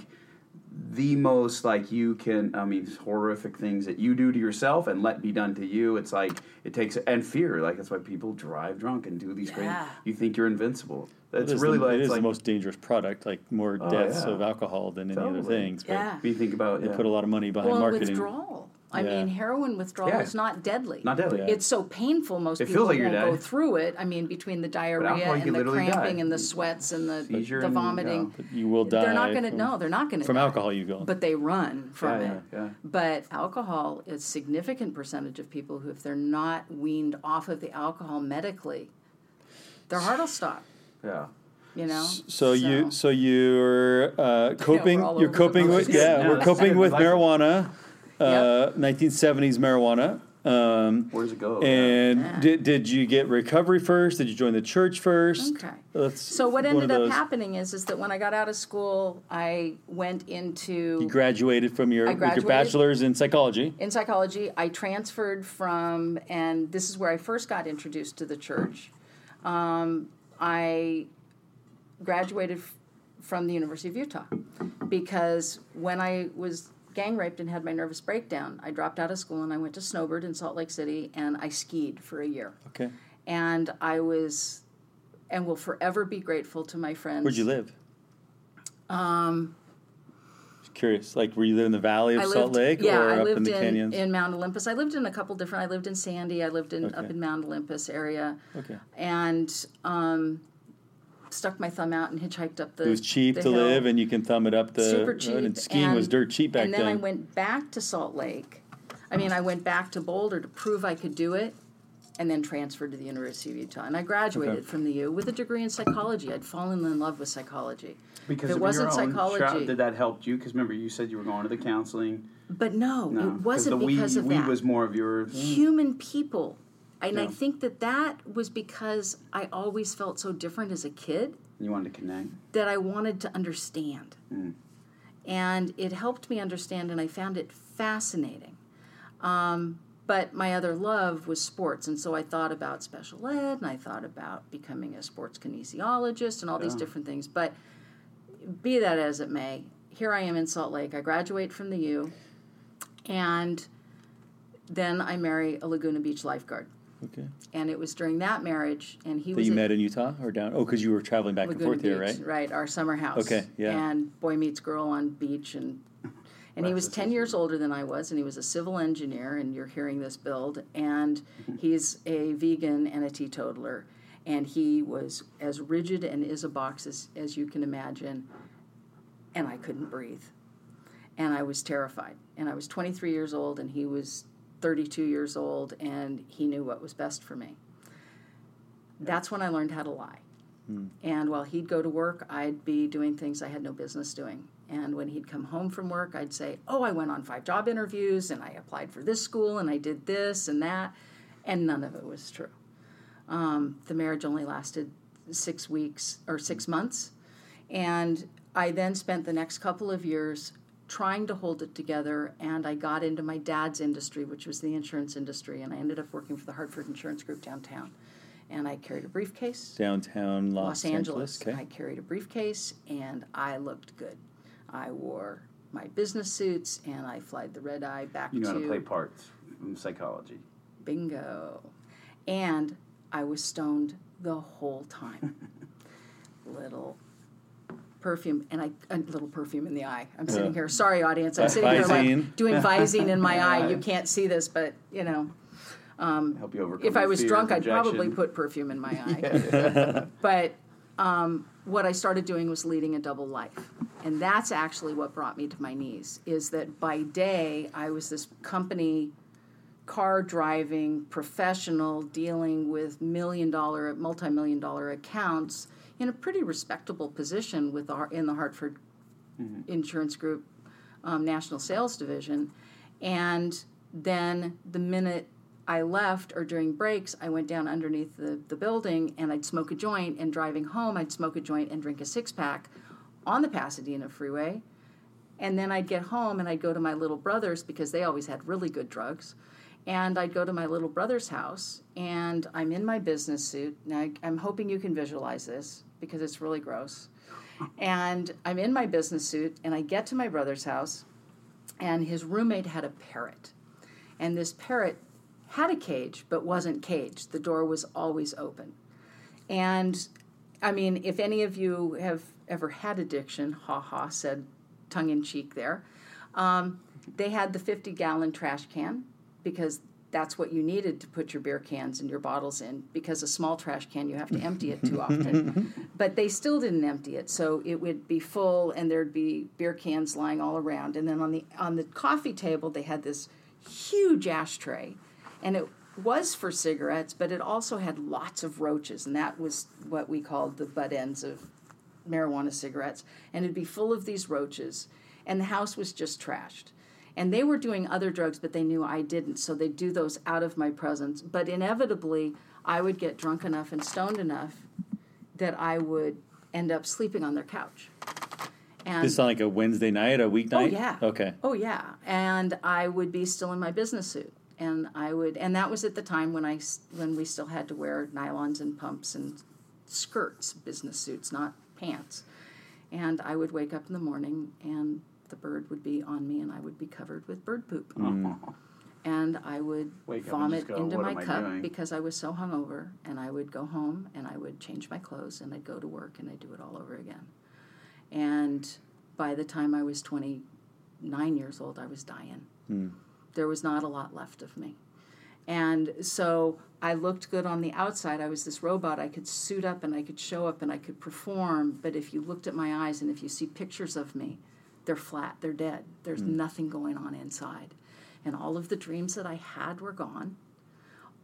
the most like you can i mean horrific things that you do to yourself and let be done to you it's like it takes and fear like that's why people drive drunk and do these crazy Yeah. you think you're invincible It it's really the, like it's is like the most dangerous product. Like more Oh, deaths yeah. of alcohol than any other things. But Yeah. you think about they put a lot of money behind well marketing. withdrawal i Yeah. mean heroin withdrawal Yeah. is not deadly not deadly Yeah. it's so painful most It people like you're won't go through it i mean between the diarrhea and the cramping die. and the sweats and the, Seizure the and, vomiting yeah. you will die. they're not going to from, no they're not going to from alcohol. You go. but they run from Yeah, it. yeah, yeah. But alcohol is significant percentage of people who, if they're not weaned off of the alcohol medically, their heart will stop. yeah You know. So you, so you're uh, coping. all you're coping with, yeah, Yeah, we're coping with advice. marijuana, uh, 1970s marijuana. Um, where's it go and Yeah. did, did you get recovery first? Did you join the church first? Okay. Let's, So what ended up happening is, is that when I got out of school, I went into You graduated from your, I with your bachelor's in psychology. in psychology. I transferred from, and this is where I first got introduced to the church. Um, I graduated f- from the University of Utah because when I was gang raped and had my nervous breakdown, I dropped out of school and I went to Snowbird in Salt Lake City and I skied for a year. Okay. And I was, and will forever be grateful to my friends. Where'd you live? Um, curious. Like, were you in the valley of I Salt Lake yeah, or I up lived in the canyons? in Mount Olympus. I lived in a couple different. I lived in Sandy. I lived in up in Mount Olympus area, okay. and um, stuck my thumb out and hitchhiked up the. It was cheap to hill. live, and you can thumb it up the. super uh, cheap. And skiing was dirt cheap back then. And then then. I went back to Salt Lake. I mean, I went back to Boulder to prove I could do it, and then transferred to the University of Utah. And I graduated from the U with a degree in psychology. I'd fallen in love with psychology. Because if it of wasn't your own psychology, tra- did that help you? Because remember, you said you were going to the counseling. but no, No, it wasn't the because we, of we that. was more of your. human people. And I think that that was because I always felt so different as a kid You wanted to connect. that I wanted to understand. And it helped me understand, and I found it fascinating. Um, but my other love was sports, and so I thought about special ed, and I thought about becoming a sports kinesiologist, and all these different things. But be that as it may, here I am in Salt Lake. I graduate from the U, and then I marry a Laguna Beach lifeguard. Okay. And it was during that marriage, and he That was you met in Utah or down? Oh, because you were traveling back Laguna and forth here, right? Right, our summer house. Okay, yeah. And boy meets girl on beach, and and he was ten years older than I was, and he was a civil engineer. And you're hearing this build, and he's a vegan and a teetotaler, and he was as rigid and is a box as, as you can imagine, and I couldn't breathe, and I was terrified, and I was 23 years old, and he was 32 years old, and he knew what was best for me. That's when I learned how to lie. And while he'd go to work, I'd be doing things I had no business doing. And when he'd come home from work, I'd say, Oh, I went on five job interviews and I applied for this school and I did this and that. And none of it was true. Um, the marriage only lasted six weeks or six months. And I then spent the next couple of years trying to hold it together. And I got into my dad's industry, which was the insurance industry. And I ended up working for the Hartford Insurance Group downtown. And I carried a briefcase. Downtown Los, Los Angeles. Okay. I carried a briefcase and I looked good. I wore my business suits and I flied the red eye back to You know to how to play parts in psychology. bingo. And I was stoned the whole time. little perfume and I a little perfume in the eye. I'm sitting Yeah. here. Sorry audience. I'm sitting here like doing visine in my eye. You can't see this, but you know, Help you overcome. if I was drunk, I'd probably put perfume in my eye. but um, what I started doing was leading a double life, and that's actually what brought me to my knees. Is that by day I was this company car driving professional dealing with million dollar, multi million dollar accounts in a pretty respectable position with our in the Hartford Insurance Group um, National Sales Division, and then the minute I left or during breaks, I went down underneath the, the building and I'd smoke a joint. And driving home, I'd smoke a joint and drink a six pack on the Pasadena freeway. And then I'd get home and I'd go to my little brother's because they always had really good drugs. And I'd go to my little brother's house and I'm in my business suit. Now, I'm hoping you can visualize this because it's really gross. And I'm in my business suit and I get to my brother's house and his roommate had a parrot. And this parrot had a cage but wasn't caged. The door was always open. And I mean, if any of you have ever had addiction, ha ha, said tongue in cheek there, um, they had the 50 gallon trash can because that's what you needed to put your beer cans and your bottles in because a small trash can you have to empty it too often. But they still didn't empty it so it would be full and there'd be beer cans lying all around. And then on the on the coffee table they had this huge ashtray and it was for cigarettes but it also had lots of roaches and that was what we called the butt ends of marijuana cigarettes. And it'd be full of these roaches and the house was just trashed and they were doing other drugs but they knew i didn't so they'd do those out of my presence but inevitably i would get drunk enough and stoned enough that i would end up sleeping on their couch and This sound like a Wednesday night, a weeknight? Oh yeah. Okay. Oh yeah, and I would be still in my business suit, and I would, and that was at the time when I, when we still had to wear nylons and pumps and skirts, business suits, not pants. And I would wake up in the morning, and the bird would be on me, and I would be covered with bird poop. Mm. Mm. And I would Wake up and vomit go, into my cup doing?" because I was so hungover, and I would go home and I would change my clothes and I'd go to work and I'd do it all over again. And by the time I was 29 years old, I was dying. Mm. There was not a lot left of me. And so I looked good on the outside. I was this robot. I could suit up and I could show up and I could perform. But if you looked at my eyes and if you see pictures of me, they're flat, they're dead. There's hmm. nothing going on inside. And all of the dreams that I had were gone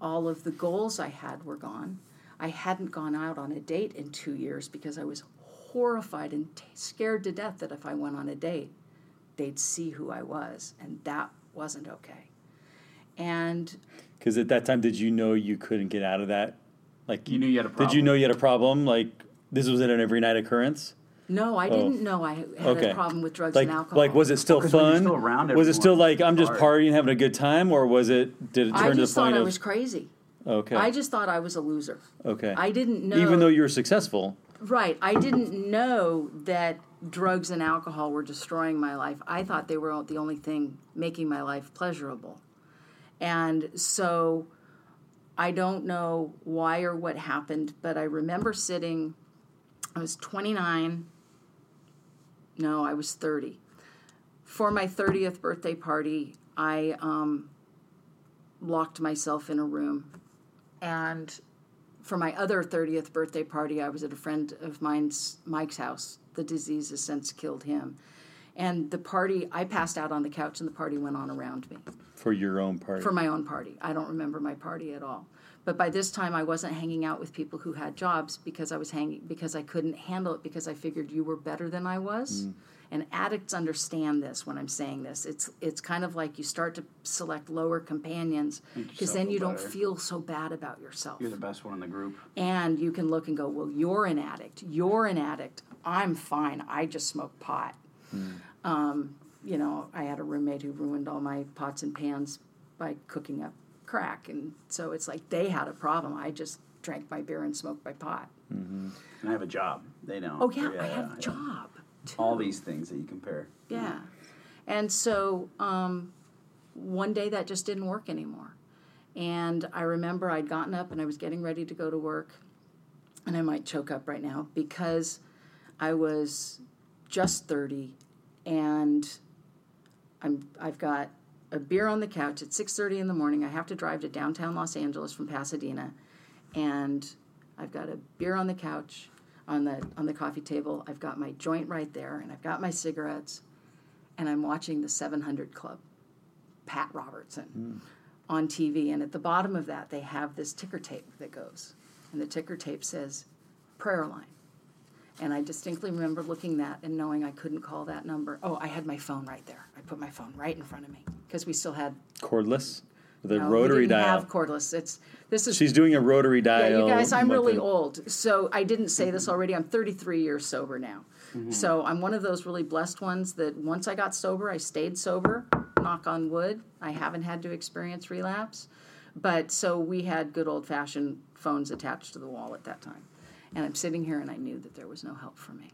all of the goals I had were gone. I hadn't gone out on a date in two years because I was horrified and t- scared to death that if I went on a date, they'd see who I was, and that wasn't okay. And Because at that time, did you know you couldn't get out of that? Like You knew you had a problem. Did you problem. know you had a problem? Like this was an every night occurrence? No, I oh. didn't know I had Oh. Okay. a problem with drugs Like and alcohol. like was it still oh, 'Cause when you're fun? still around was it still like I'm just it's partying, having a good time, or was it? Did it turn I to just the point thought I of was crazy. okay? I just thought I was a loser. okay. I didn't know. Even though you were successful. Right. I didn't know that drugs and alcohol were destroying my life. I thought they were the only thing making my life pleasurable. And so I don't know why or what happened, but I remember sitting, I was 29. No, I was 30. For my 30th birthday party, I um, locked myself in a room. And for my other 30th birthday party, I was at a friend of mine's, Mike's house. The disease has since killed him. And the party, I passed out on the couch and the party went on around me For your own party. for my own party. I don't remember my party at all. But by this time, I wasn't hanging out with people who had jobs because I was hanging because I couldn't handle it because I figured you were better than I was. And addicts understand this when I'm saying this. It's it's kind of like you start to select lower companions because then you don't feel so bad about yourself You're the best one in the group. and you can look and go, well, you're an addict. You're an addict. I'm fine. I just smoke pot. Um, you know, I had a roommate who ruined all my pots and pans by cooking up crack, and so it's like they had a problem. I just drank my beer and smoked my pot. And I have a job. They don't. Oh yeah, I have yeah. a job. Too. All these things that you compare. Yeah. And so um, one day that just didn't work anymore. And I remember I'd gotten up and I was getting ready to go to work. And I might choke up right now because I was just 30 and I'm, I've got a beer on the couch at 6.30 in the morning. I have to drive to downtown Los Angeles from Pasadena. And I've got a beer on the couch on the on the coffee table. I've got my joint right there, and I've got my cigarettes, and I'm watching the 700 Club, Pat Robertson, hmm. on TV. And at the bottom of that, they have this ticker tape that goes, and the ticker tape says, "Prayer line." And I distinctly remember looking that and knowing I couldn't call that number. Oh, I had my phone right there. I put my phone right in front of me because we still had Cordless? The no, rotary dial. have cordless. It's this is She's doing a rotary dial. yeah, you guys, I'm really old. So I didn't say this already. I'm 33 years sober now. Mm-hmm. So I'm one of those really blessed ones that once I got sober, I stayed sober. Knock on wood. I haven't had to experience relapse. But so we had good old fashioned phones attached to the wall at that time. And I'm sitting here and I knew that there was no help for me.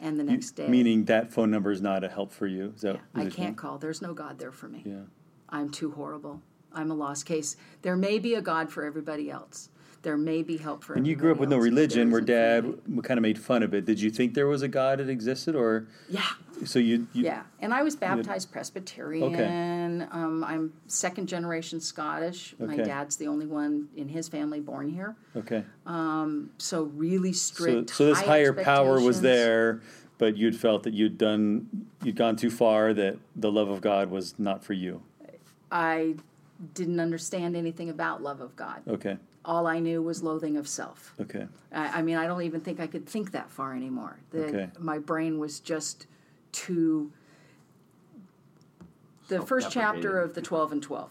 And the next day, Meaning that phone number is not a help for you. Is that, yeah, I can't call. There's no God there for me. Yeah. I'm too horrible. I'm a lost case. There may be a God for everybody else. There may be help for And you grew up with no everybody else, but religion, where dad isn't for me. kind of made fun of it. Did you think there was a God that existed, or Yeah, so you? you yeah. And I was baptized Presbyterian. Um, I'm second generation Scottish. Okay. My dad's the only one in his family born here. Okay. So really strict. so this high higher power was there, but you'd felt that you'd done, you'd gone too far. That the love of God was not for you. I didn't understand anything about love of God. Okay. All I knew was loathing of self. Okay. I, I mean, I don't even think I could think that far anymore. The, Okay. My brain was just too. The first chapter of the Twelve and Twelve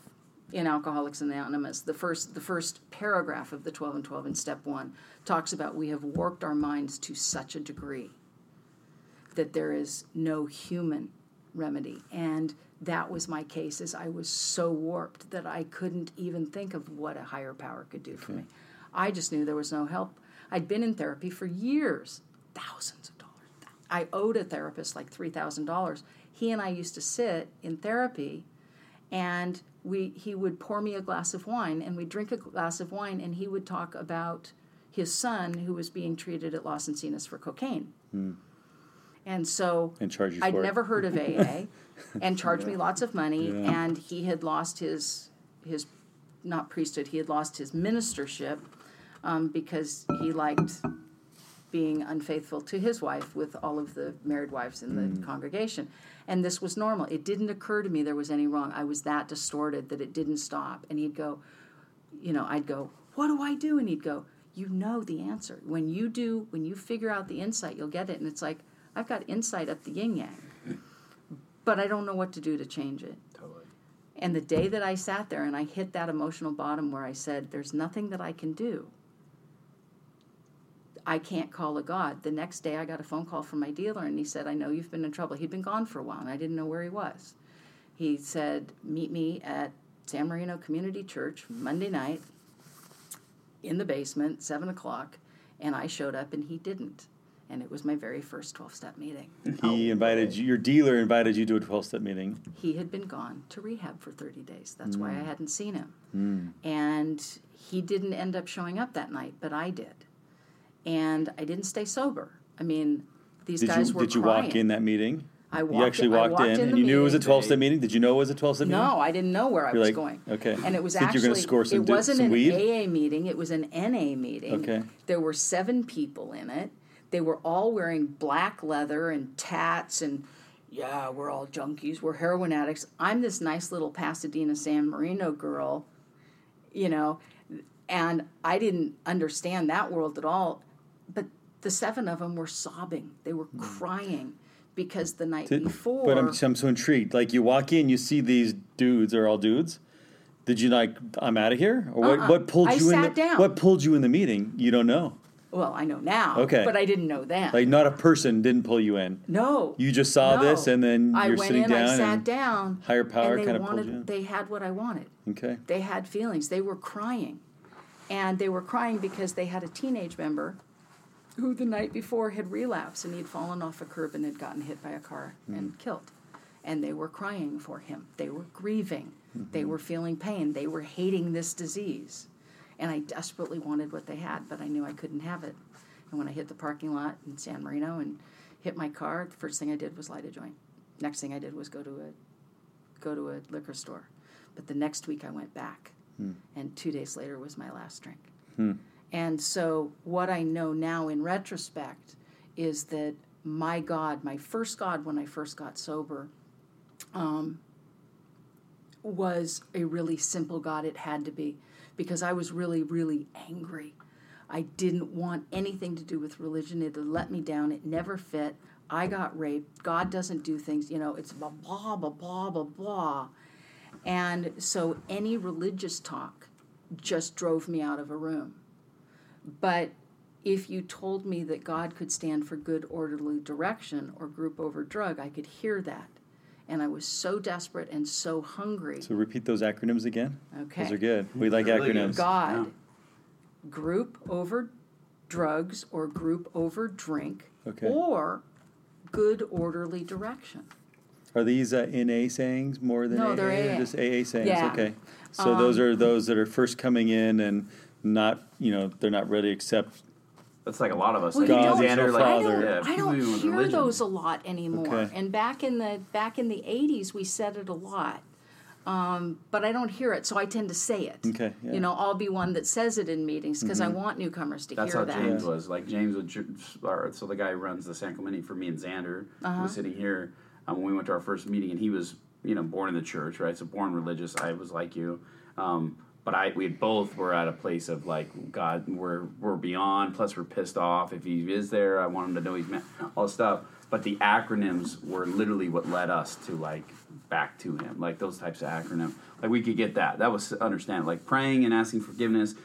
in Alcoholics Anonymous, the first the first paragraph of the Twelve and Twelve in Step One talks about we have warped our minds to such a degree that there is no human remedy, and that was my case. Is I was so warped that I couldn't even think of what a higher power could do for me. I just knew there was no help. I'd been in therapy for years, thousands of dollars. I owed a therapist like three thousand dollars. He and I used to sit in therapy, and we he would pour me a glass of wine, and we'd drink a glass of wine, and he would talk about his son who was being treated at Las Encinas for cocaine. Hmm. And so And charge you I'd never heard of AA, and charged me lots of money. And he had lost his his not priesthood. He had lost his ministership um, because he liked being unfaithful to his wife with all of the married wives in the Mm. congregation. And this was normal. It didn't occur to me there was any wrong. I was that distorted that it didn't stop. And he'd go, you know, I'd go, "What do I do?" And he'd go, "You know the answer. When you do, when you figure out the insight, you'll get it." And it's like I've got insight up the yin yang, but I don't know what to do to change it. Totally. And the day that I sat there and I hit that emotional bottom where I said, There's nothing that I can do, I can't call a God. The next day I got a phone call from my dealer and he said, I know you've been in trouble. He'd been gone for a while and I didn't know where he was. He said, Meet me at San Marino Community Church Monday night in the basement, 7 o'clock. And I showed up and he didn't. And it was my very first 12 step meeting. He oh. invited you, your dealer invited you to a 12 step meeting. he had been gone to rehab for 30 days. That's why I mm. hadn't seen him. Mm. And he didn't end up showing up that night, but I did. And I didn't stay sober. I mean, these Did guys you were did you crying. walk in that meeting? I You walked actually in- I walked, walked in, in and you knew it was a 12 step meeting? Did you know it was a 12 step meeting? No, I didn't know where I You're was like, going. okay. And it was you're actually score some it wasn't an weed? AA meeting, it was an NA meeting. Okay. There were seven people in it. They were all wearing black leather and tats and yeah, we're all junkies, we're heroin addicts. I'm this nice little Pasadena San Marino girl, you know, and I didn't understand that world at all. But the seven of them were sobbing. They were hmm. crying because the night Did- before But I'm, I'm so intrigued. Like you walk in, you see these dudes are all dudes. Did you like? I'm out of here. Or what? Uh-uh. What pulled I you in? sat The, down. What pulled you in the meeting? You don't know. Well, I know now. Okay. But I didn't know then. Like not a person didn't pull you in. no. You just saw no. this, and then I you're sitting in, down. I sat and, down. higher power and they kinda pulled you in? They had what I wanted. Okay. They had feelings. They were crying. And they were crying because they had a teenage member who the night before had relapsed and he'd fallen off a curb and had gotten hit by a car hmm. and killed. And they were crying for him. They were grieving. Mm-hmm. They were feeling pain. They were hating this disease. And I desperately wanted what they had, but I knew I couldn't have it. And when I hit the parking lot in San Marino and hit my car, the first thing I did was light a joint. Next thing I did was go to a go to a liquor store. But the next week I went back. And two days later was my last drink. And so, what I know now in retrospect is that my God, my first God when I first got sober, um, was a really simple God. It had to be because I was really, really angry. I didn't want anything to do with religion. It let me down. It never fit. I got raped. God doesn't do things, you know, it's blah, blah, blah, blah, blah, blah. And so any religious talk just drove me out of a room. But if you told me that God could stand for good, orderly direction or group over drug, I could hear that. And I was so desperate and so hungry. So repeat those acronyms again. Okay. Those are good. We like really acronyms. God, group over drugs or group over drink, Okay. or good, orderly direction. Are these uh, NA sayings more than No, AA? they're or AA. Just AA sayings. Yeah. Um, Okay. So those are those that are first coming in and not, you know, they're not ready to accept. That's like a lot of us. Well, like you God don't- is our Alexander, like, I don't, yeah, I don't hear religion. those a lot anymore. Okay. And back in the back in the '80s, we said it a lot, um, but I don't hear it, so I tend to say it. Okay, yeah. You know, I'll be one that says it in meetings because I want newcomers to That's hear how that. James was. Like James would, so the guy who runs the San Clemente for me and Xander Uh-huh. was sitting here um, when we went to our first meeting, and he was, you know, born in the church, right? So born religious. I was like you, um, but I we both were at a place of like God, we're we're beyond. Plus, we're pissed off if he is there. I want him to know he's met all stuff. But the acronyms were literally what led us to like back to him, like those types of acronym. Like we could get that. That was understand. Like praying and asking forgiveness,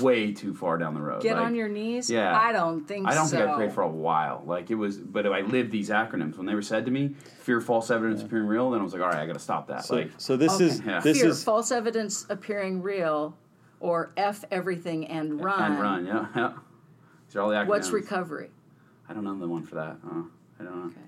way too far down the road. Get Like, on your knees. yeah. I don't think. I don't so. think I prayed for a while. Like it was, but if I lived these acronyms when they were said to me, fear, false evidence appearing real, then I was like, all right, I got to stop that. So, like, so this Okay. is Yeah. this Fear, is false evidence appearing real, or F everything and run. and run, yeah, yeah. These are all the acronyms. What's recovery? I don't know the one for that. Uh, I don't know. Okay.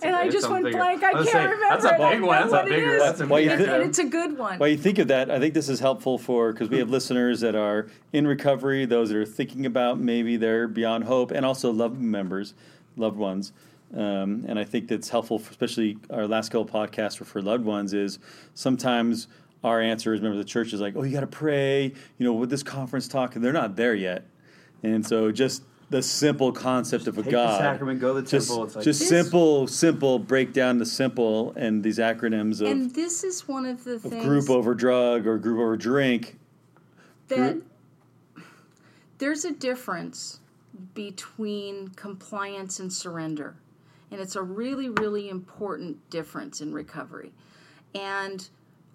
That's And I just went bigger. blank. I was can't saying, remember. That's a big one. That's what a it bigger. is. That's a bigger. think- And it's a good one. While you think of that, I think this is helpful for because we have listeners that are in recovery, those that are thinking about maybe they're beyond hope, and also loved members, loved ones. Um, and I think that's helpful, for especially our last couple podcasts for, for loved ones. Is sometimes our answer is, remember, the church is like, "Oh, you got to pray," you know, with this conference talk, and they're not there yet. And so, just the simple concept of a take the God, sacrament, go to the just, temple. It's like- just This- simple, simple break down the simple and these acronyms of and this is one of the things. group over drug or group over drink that there's a difference between compliance and surrender. And it's a really, really important difference in recovery. And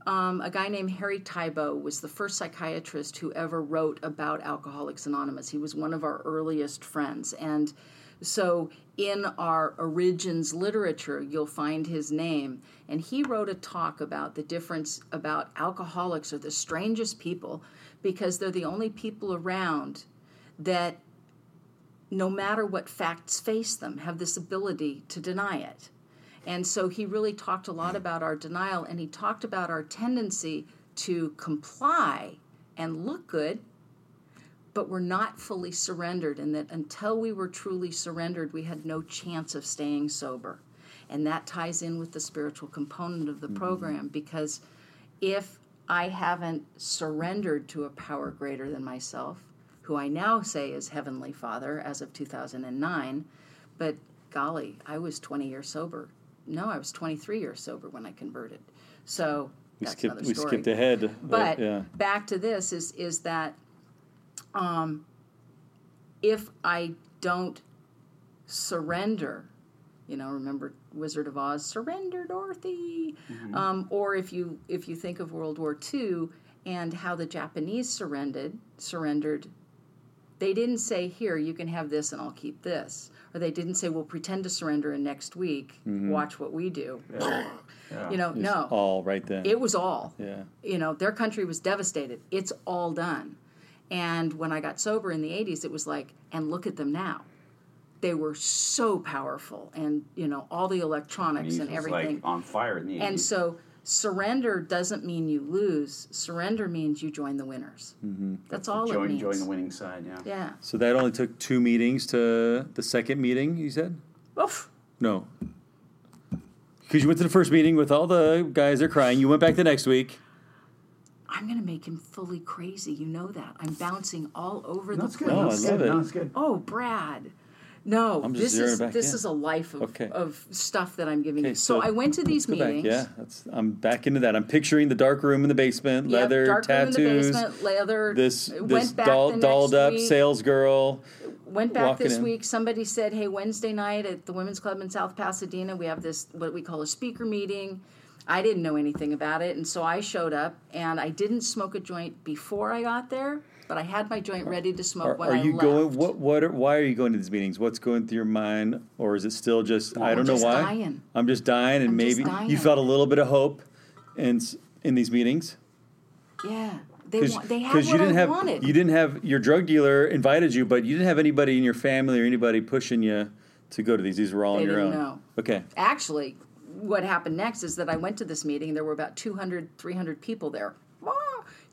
um, a guy named Harry Tiebout was the first psychiatrist who ever wrote about Alcoholics Anonymous. He was one of our earliest friends. And so in our origins literature, you'll find his name. And he wrote a talk about the difference about alcoholics are the strangest people because they're the only people around that no matter what facts face them, have this ability to deny it. And so he really talked a lot about our denial and he talked about our tendency to comply and look good, but we're not fully surrendered, and that until we were truly surrendered, we had no chance of staying sober. And that ties in with the spiritual component of the mm-hmm. program because if I haven't surrendered to a power greater than myself, who I now say is Heavenly Father as of 2009, but golly, I was 20 years sober. No, I was 23 years sober when I converted. So We that's skipped. another We story. skipped ahead. But yeah. back to this is is that um, if I don't surrender, you know, remember Wizard of Oz, surrender, Dorothy, um, or if you if you think of World War II and how the Japanese surrendered, surrendered, they didn't say here you can have this and I'll keep this, or they didn't say we'll pretend to surrender and next week mm-hmm. watch what we do. You know, It's no, all right then. it was all yeah. you know, their country was devastated. It's all done. And when I got sober in the 80s, it was like, and look at them now. They were so powerful and, you know, all the electronics and was, everything. like on fire in the and 80s. so surrender doesn't mean you lose. Surrender means you join the winners. Mm-hmm. That's all join, it means. join the winning side. Yeah. Yeah. So that only took two meetings to the second meeting. You said Oof. no. Because you went to the first meeting with all the guys. They're crying. You went back the next week. I'm going to make him fully crazy. You know that. I'm bouncing all over No, the it's good. place. No, I love it. No, it's good. Oh, Brad. No, I'm just this zeroing is back this in. is a life of, Okay. of stuff that I'm giving Okay, you. So, so I went to these Go back. meetings. Yeah, that's, I'm back into that. I'm picturing the dark room in the basement, Yep, leather dark room in the tattoos. basement, leather. This went this back doll, the dolled up week, sales girl. Went back walking this in. week. Somebody said, "Hey, Wednesday night at the Women's Club in South Pasadena, we have this what we call a speaker meeting." I didn't know anything about it, and so I showed up, and I didn't smoke a joint before I got there, but I had my joint ready to smoke Are, when are I you left. going? What? What? Are, why are you going to these meetings? What's going through your mind, or is it still just I don't know just why? dying. I'm just dying, and I'm maybe dying. you felt a little bit of hope in in these meetings Yeah, they want, they had what you didn't I have wanted. you didn't have your drug dealer invited you, but you didn't have anybody in your family or anybody pushing you to go to these. These were all They on your own. know. Okay. actually what happened next is that i went to this meeting there were about 200 300 people there Ah,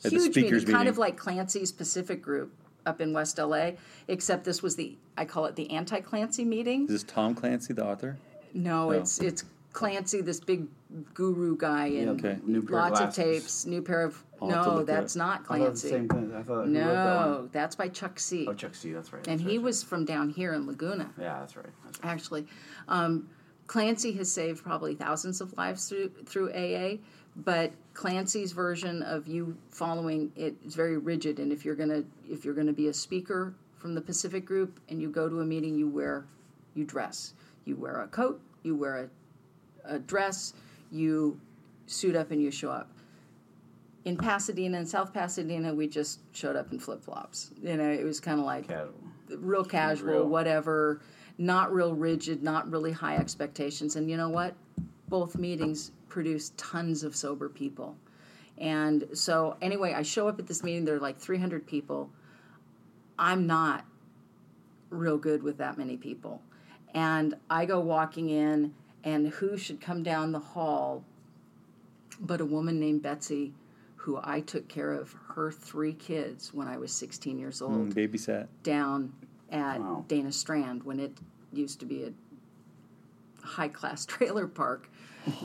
At the huge speakers meeting, kind of like clancy's pacific group up in west la except this was the i call it the anti-clancy meeting Is this Tom Clancy, the author? no it's it's clancy this big guru guy and Okay. New pair of lots of glasses. tapes new pair of I'll no look it that's up. not I thought the clancy same thing. I thought who wrote that no that's by chuck c Oh, Chuck C. That's right. and that's he right, was from down here in laguna Yeah, that's right. That's right. actually. Um, Clancy has saved probably thousands of lives through through AA, but Clancy's version of you following it is very rigid. And if you're gonna if you're gonna be a speaker from the Pacific Group and you go to a meeting, you wear you dress, you wear a coat, you wear a, a dress, you suit up and you show up. In Pasadena and South Pasadena, we just showed up in flip flops. You know, it was kind of like Casual. real casual, real. whatever, not real rigid, not really high expectations. And you know what? Both meetings produced tons of sober people. And so, anyway, I show up at this meeting, there are like 300 people. I'm not real good with that many people. And I go walking in, and who should come down the hall but a woman named Betsy, who I took care of her three kids when I was 16 years old Mm, babysat. down at Wow. Dana Strand when it used to be a high class trailer park.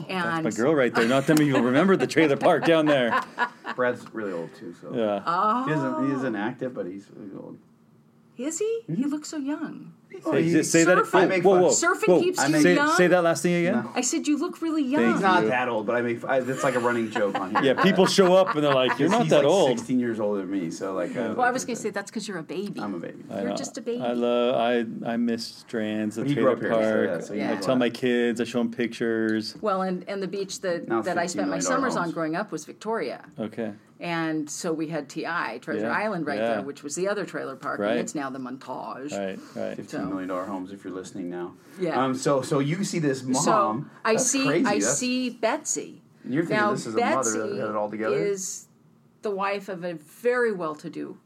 And My girl right there. Not that many people remember the trailer park down there. Brad's really old too, so Yeah. oh, he isn't he isn't active, but he's really old. is he? Hmm? He looks so young. Say, he- say that. Surfing. I make whoa, fun- whoa, Surfing whoa. keeps I you Say, young. say that last thing again. No. I said you look really young. He's not you. that old, but I make. I, it's like a running joke on here. Yeah, people show up and they're like, "You're not that like old." 16 years older than me, so like. uh, Well, I was going to say that's because you're a baby. I'm a baby. I You're know. just a baby. I love. I I miss Strands, the But he grew trailer here, so park. yeah, so you I tell my kids. I show them pictures. well, and, and the beach that, Now that I spent my summers on growing up was Victoria. Okay. And so we had TI, Treasure Yeah, Island, right yeah. there, which was the other trailer park, Right. and it's now the Montage. Right. Right. Fifteen million dollar homes. If you're listening now. Yeah. Um. So so you see this mom. So I That's see, Crazy. I That's- see Betsy. You're thinking now this is a mother that had it all together. is the wife of a very well-to-do.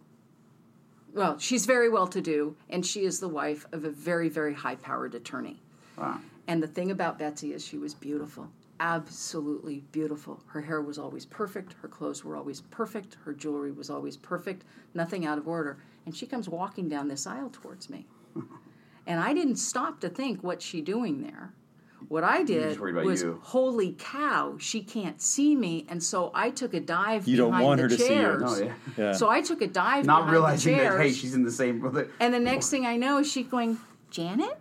Well, she's very well-to-do, and she is the wife of a very, very high-powered attorney. Wow. And the thing about Betsy is she was beautiful. Absolutely beautiful. Her hair was always perfect. Her clothes were always perfect. Her jewelry was always perfect. Nothing out of order. And she comes walking down this aisle towards me. And I didn't stop to think, what's she doing there? What I did just worried about was, you. holy cow, she can't see me. And so I took a dive You don't behind want the her to see chairs. Oh yeah. Yeah. So I took a dive Not behind realizing the chairs. that hey, she's in the same. And the next thing I know, she's going, Janet?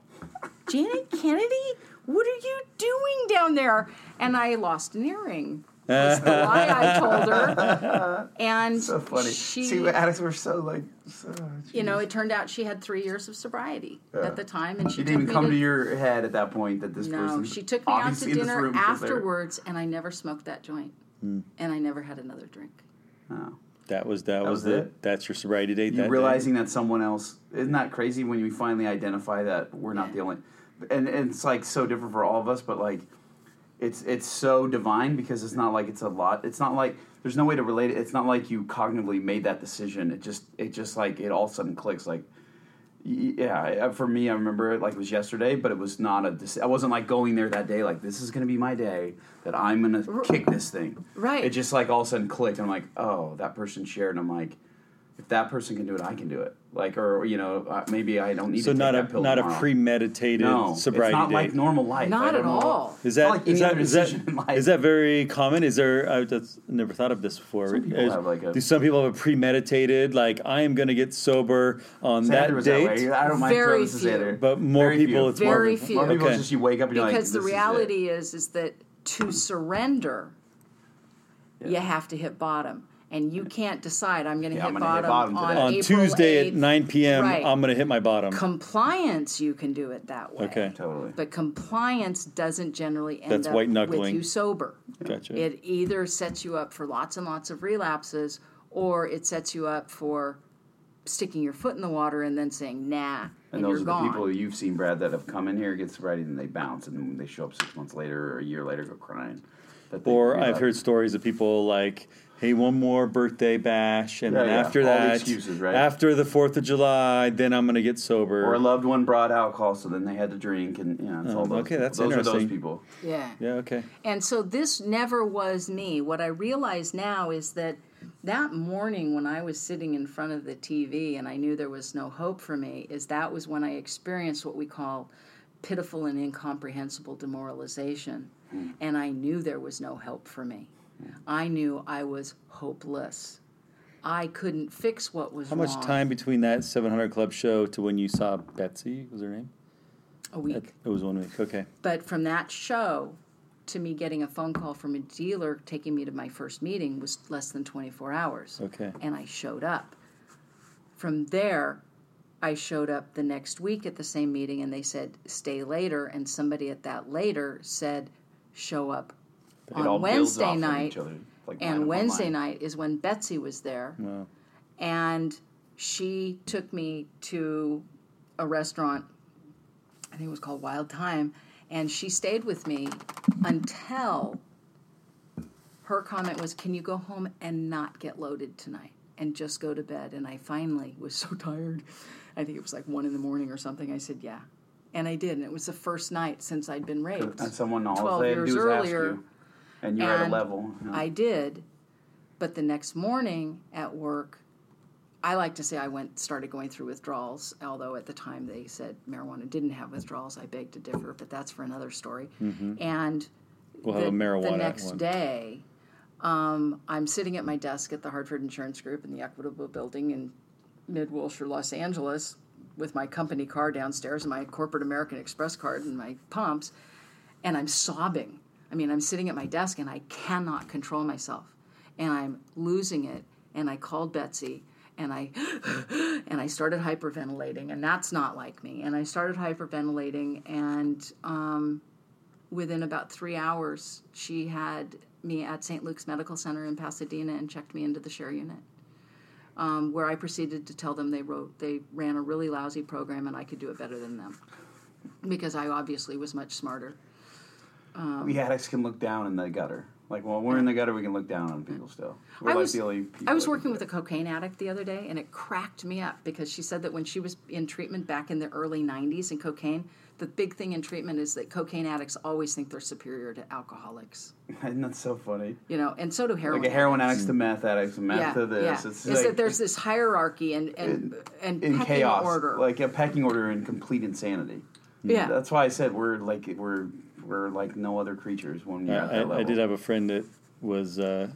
Janet Kennedy? What are you doing down there? And I lost an earring. That's the lie I told her. And so funny. she, See, addicts were so like. So, oh, you know, it turned out she had three years of sobriety at the time, and she She didn't even come to, to your head at that point that this person no. person. She took me out to obviously in this dinner room was there. afterwards, and I never smoked that joint, hmm. and I never had another drink. Oh. That was that, was, was the it? that's your sobriety date. You that day? realizing that someone else isn't that crazy when you finally identify that we're not the only, and, and it's like so different for all of us, but like, it's it's so divine because it's not like it's a lot. It's not like there's no way to relate it. It's not like you cognitively made that decision. It just it just like it all of a sudden clicks. Like, yeah, for me, I remember it like it was yesterday, but it was not a. I wasn't like going there that day. Like this is gonna be my day that I'm gonna kick this thing. Right. It just like all of a sudden clicked. And I'm like, oh, that person shared. And I'm like, if that person can do it, I can do it. Like, or you know, uh, maybe I don't need So to not take a pill not tomorrow. a premeditated no, sobriety it's not date. like normal life. Not at all. Is It's that like is any that other is that decision in life. is that very common? Is there? I've just never thought of this before. Some people Is- have, like, a- do some people have a premeditated like I am going to get sober on Xander that date? that. I don't mind Very throwing this few. Xander. But more Very people, few. it's Very more, few. More people Okay. just you wake up and you're like, because the "This is reality is, is that to surrender, you have to hit bottom, and you can't decide. I'm going to Yeah, hit, hit bottom bottom on, today. on April Tuesday 8th. at 9 p.m. Right. I'm going to hit my bottom. Compliance, you can do it that way. Okay. Totally. But compliance doesn't generally end That's up white with you sober. Gotcha. It either sets you up for lots and lots of relapses, or it sets you up for sticking your foot in the water and then saying nah, and, And those you're are the gone. people you've seen, Brad, that have come in here, get sobriety, and they bounce, and then they show up six months later or a year later, go crying. Or I've heard stories of people like, "Hey, one more birthday bash, and Yeah, then yeah. after All the that, excuses, right? after the Fourth of July, then I'm going to get sober." Or a loved one brought alcohol, so then they had to drink, and you know, it's all Oh, those. okay, that's those are those interesting. people. yeah. yeah, okay. And so this never was me. What I realize now is that that morning when I was sitting in front of the TV and I knew there was no hope for me, is that was when I experienced what we call pitiful and incomprehensible demoralization. Hmm. And I knew there was no help for me. I knew I was hopeless. I couldn't fix what was How much wrong. time between that 700 Club show to when you saw Betsy? Was her name? A week. It was one week. Okay. But from that show to me getting a phone call from a dealer taking me to my first meeting was less than 24 hours. Okay. And I showed up. From there, I showed up the next week at the same meeting and they said, stay later. And somebody at that later said, show up on Wednesday night. each other, like and Wednesday night is when Betsy was there. Wow. And she took me to a restaurant, I think it was called Wild Time, and she stayed with me until her comment was, Can you go home and not get loaded tonight and just go to bed? And I finally was so tired. I think it was like one in the morning or something. I said, Yeah. And I did. And it was the first night since I'd been raped. And someone all 12 they to years earlier, you, and you're at a level. you know. I did. But the next morning at work, I like to say I went started going through withdrawals, although at the time they said marijuana didn't have withdrawals. I beg to differ, but that's for another story. And We'll the, have a marijuana the next one. day, um, I'm sitting at my desk at the Hartford Insurance Group in the Equitable Building in Mid Wilshire, Los Angeles, with my company car downstairs and my corporate American Express card and my pumps, and I'm sobbing. I mean, I'm sitting at my desk and I cannot control myself, and I'm losing it. And I called Betsy, and I and I started hyperventilating, and that's not like me. And I started hyperventilating, and um, within about three hours, she had me at St. Luke's Medical Center in Pasadena and checked me into the share unit. Um, where I proceeded to tell them they wrote they ran a really lousy program and I could do it better than them because I obviously was much smarter. Um, we addicts can look down in the gutter. Like, well, we're in the gutter, we can look down on people still. We're I like was, the only people I was working with a cocaine addict the other day, and it cracked me up because she said that when she was in treatment back in the early 90s in cocaine, the big thing in treatment is that cocaine addicts always think they're superior to alcoholics. Isn't that so funny? You know, and so do heroin. Like a heroin addicts. addicts to meth addicts, meth Yeah, to this. yeah. It's is like, that there's this hierarchy and and and in pecking chaos, order. like a pecking order in complete insanity. Yeah. that's why I said we're like we're we're like no other creatures when you're at I, that I, level. I did have a friend that was uh,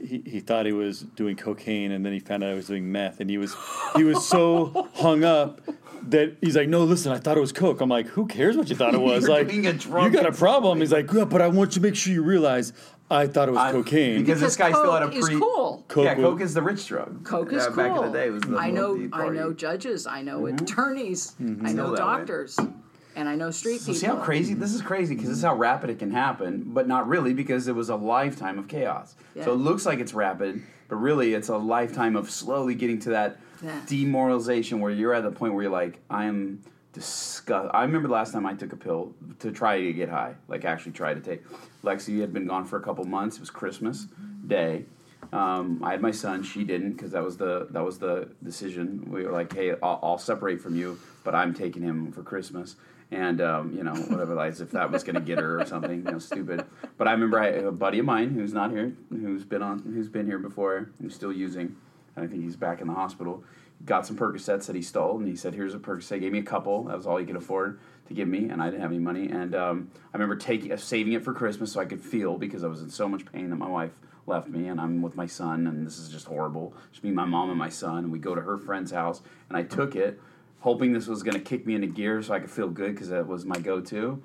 he, he thought he was doing cocaine and then he found out I was doing meth and he was he was so hung up that he's like no listen I thought it was coke I'm like who cares what you thought it was You're like being a you got a and- problem he's like yeah but I want you to make sure you realize I thought it was I- cocaine because this guy still had a Coke is pre. cool. Coke yeah, Coke is the rich drug. Coke is yeah, cool. Back in the day, it was the I know. I know judges. I know attorneys. I know doctors. way. And I know street So people. see how crazy this is crazy because this is how rapid it can happen, but not really because it was a lifetime of chaos. Yeah. So it looks like it's rapid, but really it's a lifetime of slowly getting to that Yeah. demoralization where you're at the point where you're like, I am disgust. I remember the last time I took a pill to try to get high, like actually try to take. Lexi had been gone for a couple months. It was Christmas Day. Um, I had my son. She didn't because that was the that was the decision. We were like, hey, I'll, I'll separate from you, but I'm taking him for Christmas. And um, you know, whatever, like, if that was going to get her or something, you know, stupid. But I remember I, a buddy of mine who's not here, who's been on, who's been here before, who's still using, and I think he's back in the hospital. Got some Percocets that he stole, and he said, "Here's a Percocet." Gave me a couple. That was all he could afford to give me, and I didn't have any money. And um, I remember taking, uh, saving it for Christmas so I could feel because I was in so much pain that my wife left me, and I'm with my son, and this is just horrible. Just me, my mom, and my son, and we go to her friend's house, and I took it, hoping this was going to kick me into gear so I could feel good because that was my go-to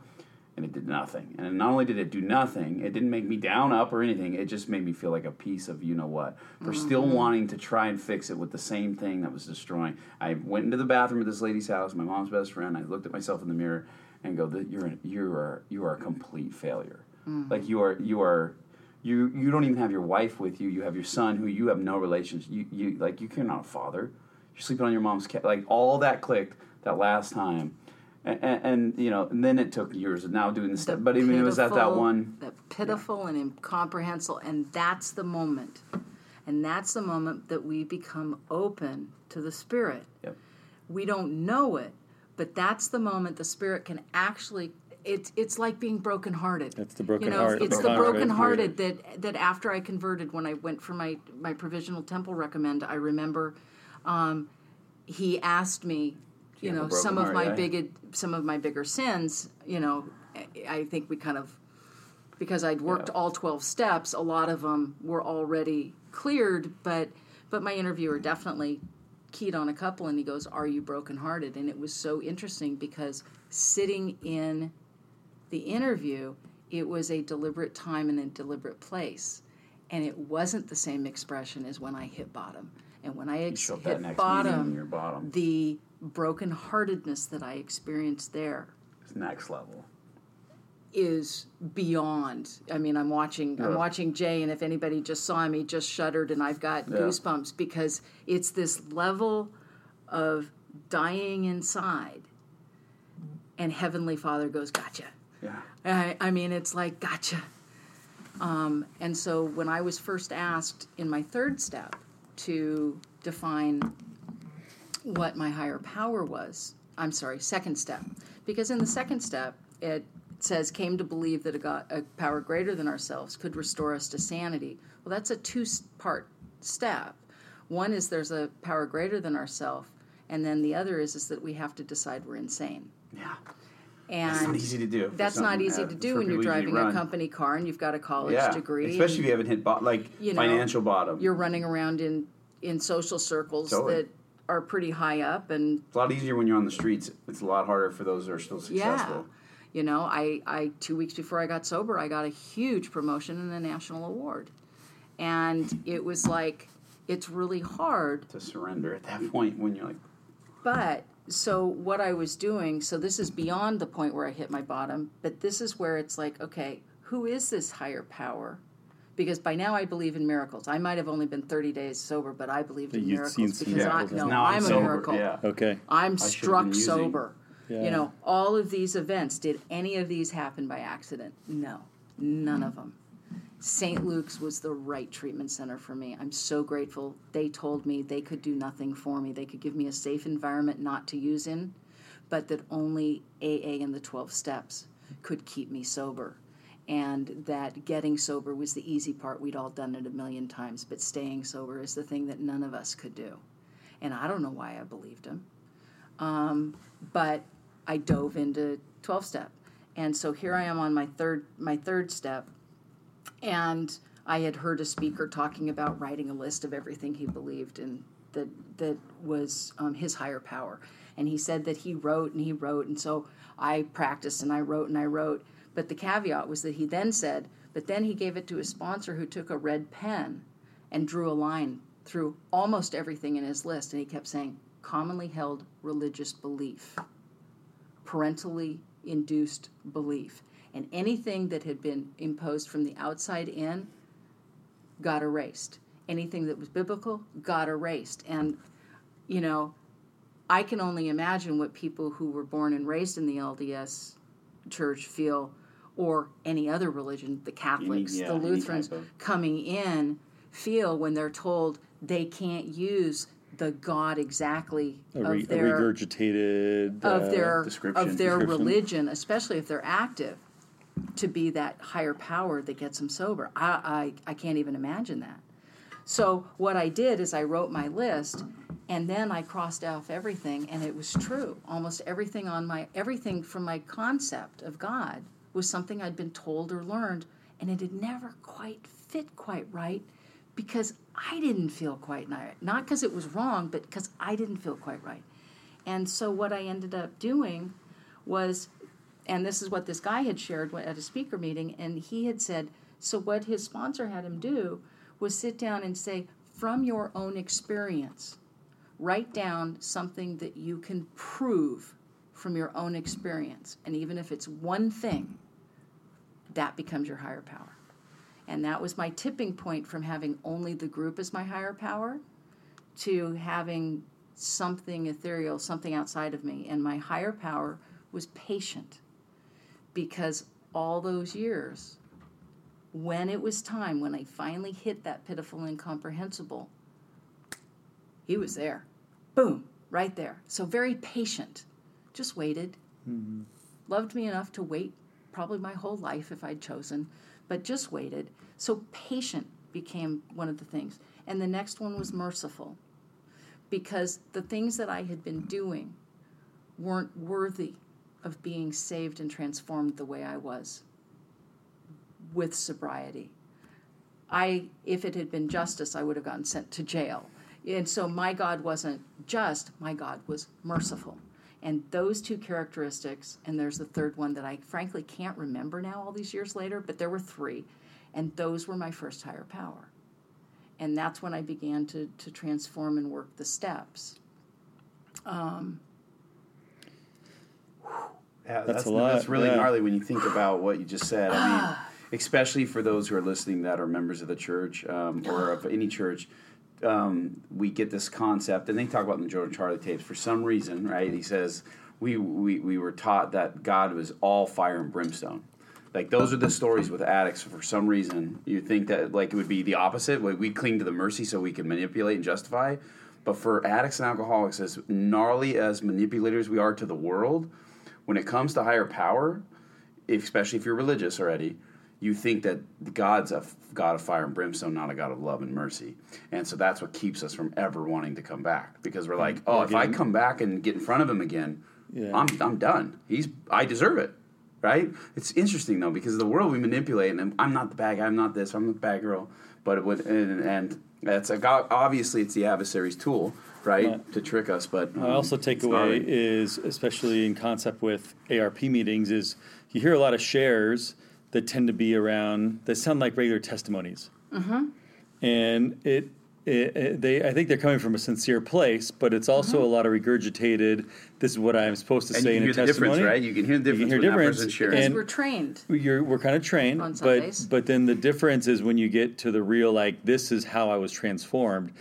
and it did nothing. And not only did it do nothing, it didn't make me down, up, or anything. It just made me feel like a piece of you know what for still mm-hmm. wanting to try and fix it with the same thing that was destroying. I went into the bathroom at this lady's house, my mom's best friend. I looked at myself in the mirror and go, "That "You're you are you are a complete failure. Mm-hmm. Like you are you are." You, you don't even have your wife with you. You have your son, who you have no relationship. You, you like you, a father. You're sleeping on your mom's cat. Like all that clicked that last time, and, and, and you know, and then it took years of now doing this The stuff. But I mean, it was at that one. The pitiful and incomprehensible, and that's the moment, and that's the moment that we become open to the Spirit. Yep. We don't know it, but that's the moment the Spirit can actually. It's it's like being brokenhearted. That's the broken you know, heart. It's The the broken heart. brokenhearted that that after I converted, when I went for my my provisional temple recommend, I remember um, he asked me, you a know, some of my yeah. big some of my bigger sins. You know, I- think we kind of because I'd worked Yeah. all 12 steps, a lot of them were already cleared, but but my interviewer definitely keyed on a couple and he goes, "Are you brokenhearted?" And it was so interesting because sitting in the interview, it was a deliberate time and a deliberate place. And it wasn't the same expression as when I hit bottom. And when I ex- show up that hit bottom, bottom. the brokenheartedness that I experienced there It's next level. is beyond. I mean, I'm watching. I'm watching Jay, and if anybody just saw me, just shuddered, and I've got Yeah. goosebumps because it's this level of dying inside, and Heavenly Father goes, "Gotcha." Yeah. I, I mean, it's like gotcha. Um, and so when I was first asked in my third step to define what my higher power was, I'm sorry, second step, because in the second step it says came to believe that a, God, a power greater than ourselves could restore us to sanity. Well, that's a two-part step. One is there's a power greater than ourselves, and then the other is is that we have to decide we're insane. Yeah. And That's not easy to do. that's not easy uh, to do when you're driving a company car and you've got a college Yeah. degree. Especially if you haven't hit bo- like you know, financial bottom. You're running around in in social circles Totally. that are pretty high up and It's a lot easier when you're on the streets. It's a lot harder for those that are still successful. yeah. You know, I, I two weeks before I got sober, I got a huge promotion and a national award. And it was like it's really hard To surrender at that point when you're like, But so what I was doing, so this is beyond the point where I hit my bottom, but this is where it's like, okay, who is this higher power? Because by now I believe in miracles. I might have only been 30 days sober, but I believed in You'd miracles seen some because I, no, now I'm, I'm, a miracle. Yeah. Okay. I'm struck sober. Yeah. You know, all of these events, did any of these happen by accident? No, none of hmm. them. St. Luke's was the right treatment center for me. I'm so grateful. They told me they could do nothing for me. They could give me a safe environment not to use in, but that only AA and the 12 steps could keep me sober. And that getting sober was the easy part. We'd all done it a million times, but staying sober is the thing that none of us could do. And I don't know why I believed him um, but I dove into 12 step. And so here I am on my third my third step and I had heard a speaker talking about writing a list of everything he believed in that that was um, his higher power. And he said that he wrote and he wrote and so I practiced and I wrote and I wrote. But the caveat was that he then said, but then he gave it to a sponsor who took a red pen and drew a line through almost everything in his list and he kept saying commonly held religious belief parentally induced belief. And anything that had been imposed from the outside in got erased. Anything that was biblical got erased. And, you know, I can only imagine what people who were born and raised in the LDS church feel, or any other religion, the Catholics, yeah, the Lutherans, of- coming in feel when they're told they can't use the God exactly A, re- of a their regurgitated of uh, their description. of their Description. religion, especially if they're active, to be that higher power that gets them sober. I, I I can't even imagine that. So what I did is I wrote my list, and then I crossed off everything, and it was true. Almost everything on my everything from my concept of God was something I'd been told or learned, and it had never quite fit quite right because I didn't feel quite right. Not because it was wrong, but because I didn't feel quite right. And so what I ended up doing was, and this is what this guy had shared at a speaker meeting, and he had said, so what his sponsor had him do was sit down and say, from your own experience, write down something that you can prove from your own experience. And even if it's one thing, that becomes your higher power. And that was my tipping point from having only the group as my higher power to having something ethereal, something outside of me. And my higher power was patient because all those years, when it was time, when I finally hit that pitiful incomprehensible, he was there. Boom, right there. So very patient. Just waited. Mm-hmm. Loved me enough to wait probably my whole life if I'd chosen, but just waited. So patient became one of the things. And the next one was merciful because the things that I had been doing weren't worthy of being saved and transformed the way I was with sobriety. I, if it had been justice, I would have gotten sent to jail. And so my God wasn't just, my God was merciful. And those two characteristics, and there's the third one that I frankly can't remember now all these years later, but there were three, and those were my first higher power. And that's when I began to, to transform and work the steps. Um, Yeah, That's that's, a lot, That's really yeah. gnarly when you think about what you just said. I mean, especially for those who are listening that are members of the church um, or of any church. Um, we get this concept, and they talk about in the Joe and Charlie tapes. For some reason, right? He says we, we we were taught that God was all fire and brimstone. Like those are the stories with addicts. For some reason, you think that like it would be the opposite. Like we cling to the mercy so we can manipulate and justify. But for addicts and alcoholics, as gnarly as manipulators we are to the world, when it comes to higher power, if, especially if you're religious already, you think that God's a f- God of fire and brimstone, not a God of love and mercy. And so that's what keeps us from ever wanting to come back because we're like, oh, if I come back and get in front of him again, Yeah. I'm, I'm done. He's I deserve it. Right? It's interesting though because the world we manipulate, and I'm not the bad guy, I'm not this, I'm the bad girl. But and, and That's a, obviously it's the adversary's tool, right, Right. to trick us. But I also um, take it's away not- is, especially in concept with ARP meetings, is you hear a lot of shares that tend to be around that sound like regular testimonies, mm-hmm. and it, it, it- they I think they're coming from a sincere place, but it's also a lot of regurgitated. This is what I'm supposed to and say you in can a hear the testimony. difference, right? You can hear the You can difference hear when that difference. Because and- we're trained. You're, we're kind of trained, On but but then the difference is when you get to the real like this is how I was transformed,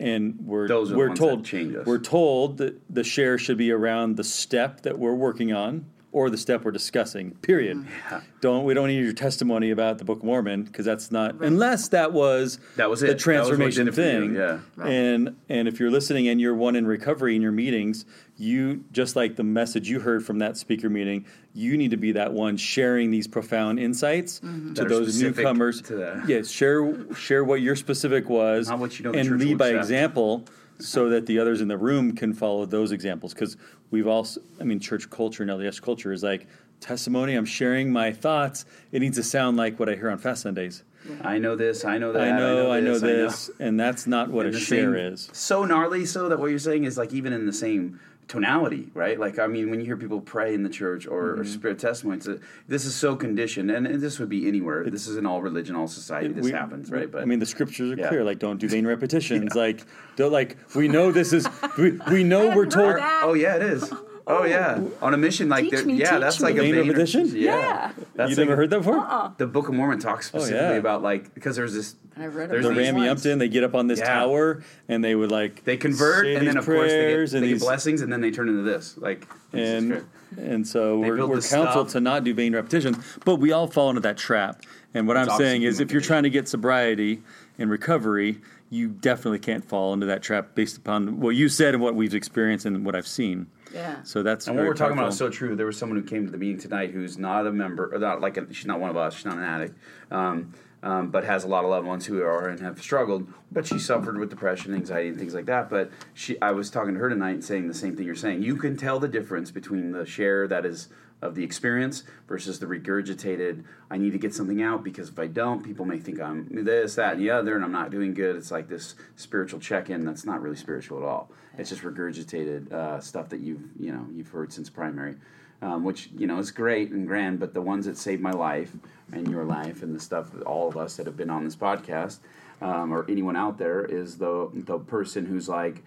and we're Those are the we're ones told that change us. we're told that the share should be around the step that we're working on or the step we're discussing. Period. Mm-hmm. Don't we don't need your testimony about the Book of Mormon because that's not unless that was That was the it. That was what transformation did it for you, thing. yeah. And and if you're listening and you're one in recovery in your meetings, you just like the message you heard from that speaker meeting, you need to be that one sharing these profound insights Mm-hmm. to those newcomers. to that. Yes, share share what your specific was, Not what you know the and church lead by accept. example, so that the others in the room can follow those examples. Because we've also, I mean, church culture and LDS culture is like testimony. I'm sharing my thoughts. It needs to sound like what I hear on Fast Sundays. I know this. I know that. I know, I know, this. this, and that's not what And a share same- is. So gnarly, so that what you're saying is like even in the same tonality, right? Like I mean, when you hear people pray in the church or, Mm-hmm. or spirit testimonies, uh, this is so conditioned, and, and this would be anywhere. this is in all religion, all society. This We- happens, right? But I mean, the scriptures are Yeah. clear. Like, don't do vain repetitions. Like, don't like. We know this is. We, we know we're told. heard that. oh yeah, it is. Oh, oh yeah, on a mission like Teach me, yeah, teach that's me. like a Vain vain repetition? Yeah, Yeah. that's you like never heard that before? Uh-uh. The Book of Mormon talks oh, specifically Oh, yeah. about like because there's this. I've read there's The about these- it. Upton, they get up on this Yeah. tower and they would like They convert, and then of course they get, prayers they get these blessings, and then they turn into this. Like and and so They we're, we're this counseled stuff. to not do vain repetition, but we all fall into that trap. And what It's I'm saying is, if you're trying to get sobriety and recovery, you definitely can't fall into that trap based upon what you said and what we've experienced and what I've seen. Yeah. So that's And what we're talking about is so true. There was someone who came to the meeting tonight who's not a member, or not like a, she's not one of us. She's not an addict, um, um, but has a lot of loved ones who are and have struggled. But she suffered with depression, anxiety, and things like that. But she, I was talking to her tonight and saying the same thing you're saying. You can tell the difference between the share that is of the experience versus the regurgitated. I need to get something out because if I don't, people may think I'm this, that, and the other, and I'm not doing good. It's like this spiritual check-in that's not really spiritual at all. It's just regurgitated uh, stuff that you've you know you've heard since primary, um, which you know is great and grand. But the ones that saved my life and your life and the stuff that all of us that have been on this podcast um, or anyone out there is the the person who's like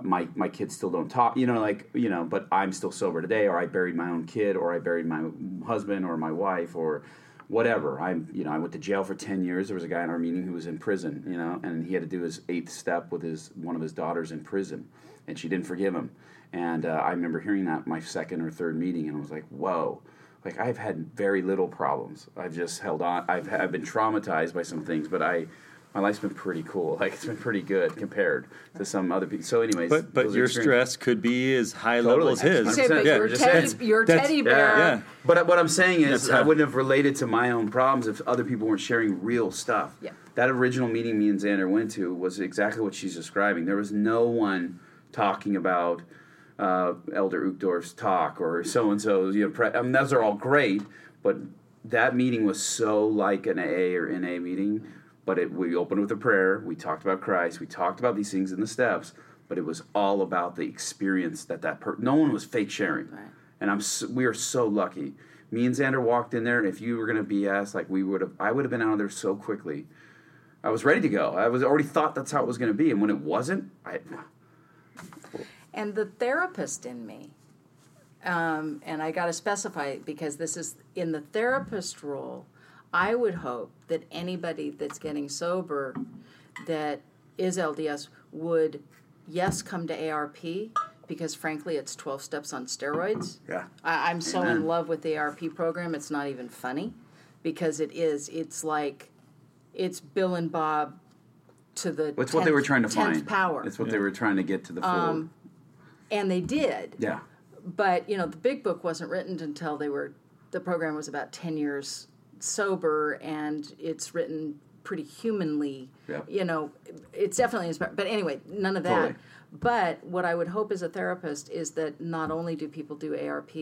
my my kids still don't talk you know like you know but i'm still sober today or i buried my own kid or i buried my husband or my wife or whatever. I'm you know i went to jail for 10 years. There was a guy in our meeting who was in prison you know and he had to do his eighth step with his one of his daughters in prison and she didn't forgive him. And uh, i remember hearing that my second or third meeting and i was like whoa. Like i've had very little problems. I've just held on i've, I've been traumatized by some things but i my life's been pretty cool. Like it's been pretty good compared to some other people. So, anyways, But but your stress could be as high Totally. level as his. You say, but Yeah, your teddy, your teddy bear. yeah. But what I'm saying is, I wouldn't have related to my own problems if other people weren't sharing real stuff. Yeah. That original meeting me and Xander went to was exactly what she's describing. There was no one talking about uh, Elder Uchtdorf's talk or so and so's. You know, pre- I mean, those are all great, but that meeting was so like an AA or NA meeting. But it, we opened with a prayer. We talked about Christ. We talked about these things in the steps. But it was all about the experience that that per- no one was fake sharing. Right. And I'm s we are so lucky. Me and Xander walked in there, and if you were going to BS, like we would have, I would have been out of there so quickly. I was ready to go. I was already thought that's how it was going to be, and when it wasn't, I and the therapist in me um, and i got to specify because this is in the therapist role i would hope that anybody that's getting sober that is lds would yes come to arp because frankly it's 12 steps on steroids yeah. I, i'm so Amen. in love with the arp program it's not even funny because it is it's like it's bill and bob to the It's what they were trying to find. power It's what they were trying to get to the full. Um, and they did yeah. but you know the big book wasn't written until they were the program was about 10 years sober and it's written pretty humanly Yeah. you know it's definitely inspired but anyway none of that Totally. but what i would hope as a therapist is that not only do people do arp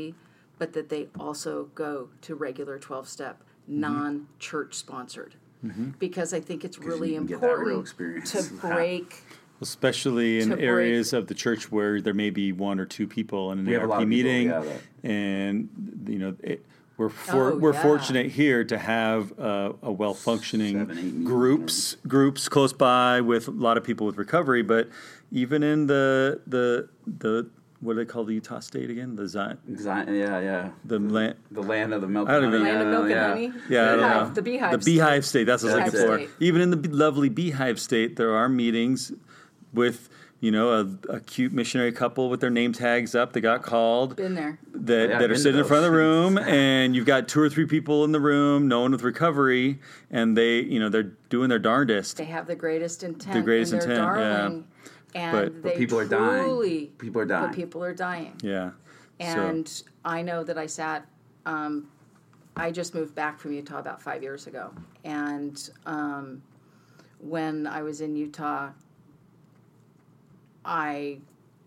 but that they also go to regular 12 step Mm-hmm. non-church sponsored because I think it's really you can get that real important experience. to break. especially in to break- areas of the church where there may be one or two people in an We have a lot ARP of people, meeting, yeah, and you know it, we're for, Oh, we're yeah. fortunate here to have uh, a well functioning Seven, eight meetings, groups groups close by with a lot of people with recovery, but even in the the the what do they call the Utah State again? The Zion, Zion, yeah, yeah. the land. The land of the milk. I don't even- honey, Land of milk and yeah. honey. Yeah, I don't Beehive, know. the beehive. The beehive state. That's what I was looking for. Even in the lovely beehive state, there are meetings with you know a, a cute missionary couple with their name tags up. They got called Been there. that, Yeah, that are sitting in front of the room, and you've got two or three people in the room, no one with recovery, and they you know they're doing their darndest. They have the greatest intent. The greatest and they're intent, yeah. And But- they But people are dying. People are But dying. people are dying. Yeah. And so, I know that I sat. Um, I just moved back from Utah about five years ago, and um, when I was in Utah, I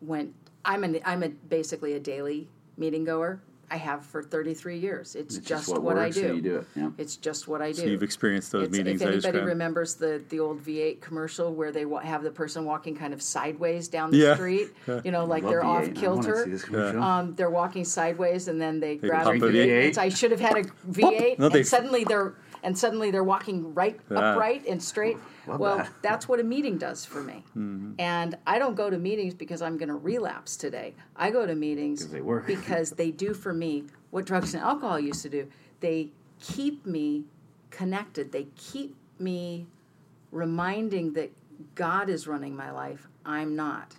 went. I'm an. I'm a basically a daily meeting goer. I have for 33 years. It's, It's just, just what, what, I do. so you do it. Yeah. It's just what I do. so you've experienced those It's- meetings if anybody described. remembers the the old V8 commercial where they wa- have the person walking kind of sideways down the Yeah. street, you know, like they're V8. off kilter. see. Um, they're walking sideways and then they, grab a a V8. V8. It's, I should have had a V8, No, and suddenly they're and suddenly they're walking right Yeah. upright and straight. Love well, that. that's what a meeting does for me. Mm-hmm. And I don't go to meetings because I'm going to relapse today. I go to meetings they work. because they do for me what drugs and alcohol used to do. They keep me connected. They keep me reminding that God is running my life. I'm not.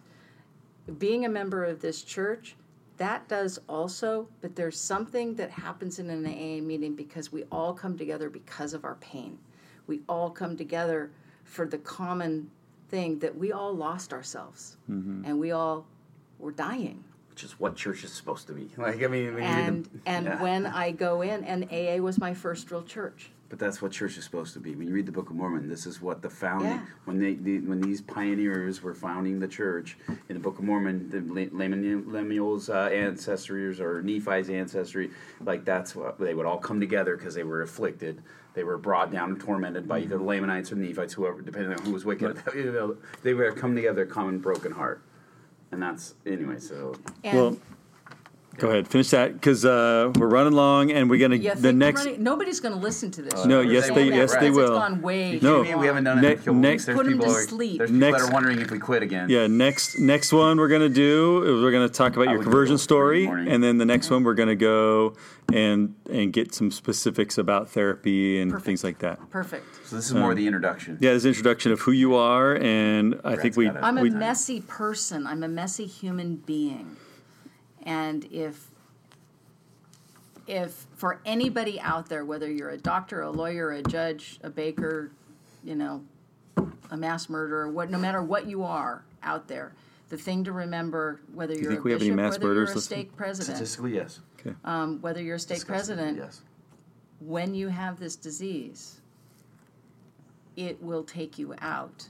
Being a member of this church, that does also, but there's something that happens in an AA meeting because we all come together because of our pain. We all come together for the common thing that we all lost ourselves and we all were dying Which is what church is supposed to be. Like I mean, when you read and the- and yeah. when I go in, and AA was my first real church. But that's what church is supposed to be. When you read the Book of Mormon, this is what the founding Yeah. when they, the, when these pioneers were founding the church in the Book of Mormon, the Le- Lemuel- Lemuel's uh, ancestors or Nephi's ancestry, like that's what they would all come together because they were afflicted. They were brought down and tormented by either the mm-hmm. Lamanites or the Nephites, whoever, depending on who was wicked. You they were come together, common broken heart, and that's anyway. So And well, go ahead, finish that because uh, we're running long, and we're gonna you the next. we're running, nobody's going to listen to this. No, yes, they- that yes, they will. It's gone way No. too we haven't long. done it in Ne- a couple next- weeks. There's Put 'em people, to are, sleep. there's people that Next- are wondering if we quit again. Yeah, next next one we're gonna do is we're gonna talk about I your would conversion go story, morning. and then the next one we're gonna go and and get some specifics about therapy and Perfect. things like that. Perfect. So this is more the introduction. Yeah, this introduction of who you are, and I think we. got it. I'm a we messy person. I'm a messy human being. And if if for anybody out there, whether you're a doctor, a lawyer, a judge, a baker, you know, a mass murderer, what no matter what you are out there, the thing to remember, whether you're think a we have any bishop, mass whether you're murderers a listening? stake president, Statistically, yes. um, whether you're a state president, Yes. when you have this disease, it will take you out.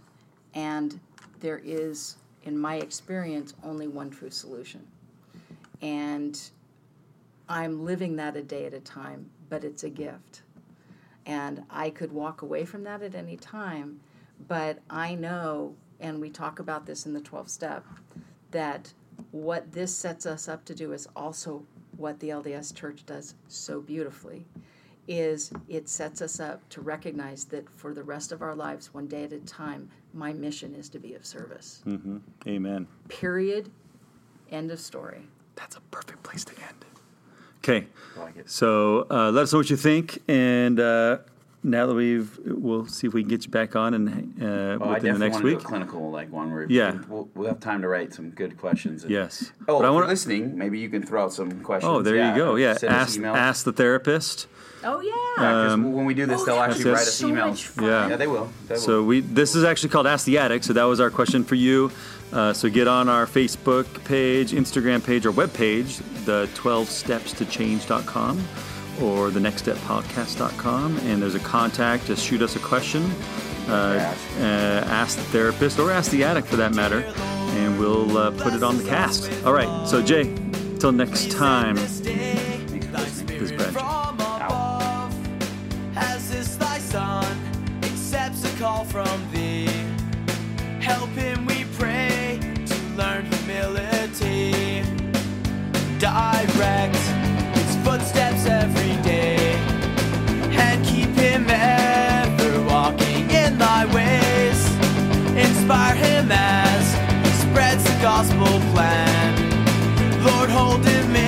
And there is, in my experience, only one true solution. And I'm living that a day at a time, but it's a gift. And I could walk away from that at any time, but I know, and we talk about this in the 12 step, that what this sets us up to do is also what the LDS Church does so beautifully is it sets us up to recognize that for the rest of our lives one day at a time my mission is to be of service mm-hmm. Amen. period end of story That's a perfect place to end. Okay, like so uh, let us know what you think, and uh, now that we've, we'll see if we can get you back on and uh, Oh, I within definitely the next want to do week. a clinical like one where Yeah. we'll, we'll have time to write some good questions. and- Yes. Oh, But I if wanna- you're listening, maybe you can throw out some questions. Oh, there you go. Yeah, ask ask the therapist. oh yeah Yeah, 'cause Um, when we do this, Oh, they'll that actually was write us so emails. Yeah. Yeah, they will. They will. So we this is actually called Ask the Addict. So that was our question for you. Uh, so get on our Facebook page, Instagram page, or webpage, the 12 steps to change.com or the next step podcast.com. And there's a contact, just shoot us a question, uh, ask. Uh, ask. the therapist or ask the addict for that matter, and we'll uh, put it on the cast. All right, so Jay, till next time, this branch. direct his footsteps every day and keep him ever walking in thy ways. Inspire him as he spreads the gospel plan. Lord, hold him in.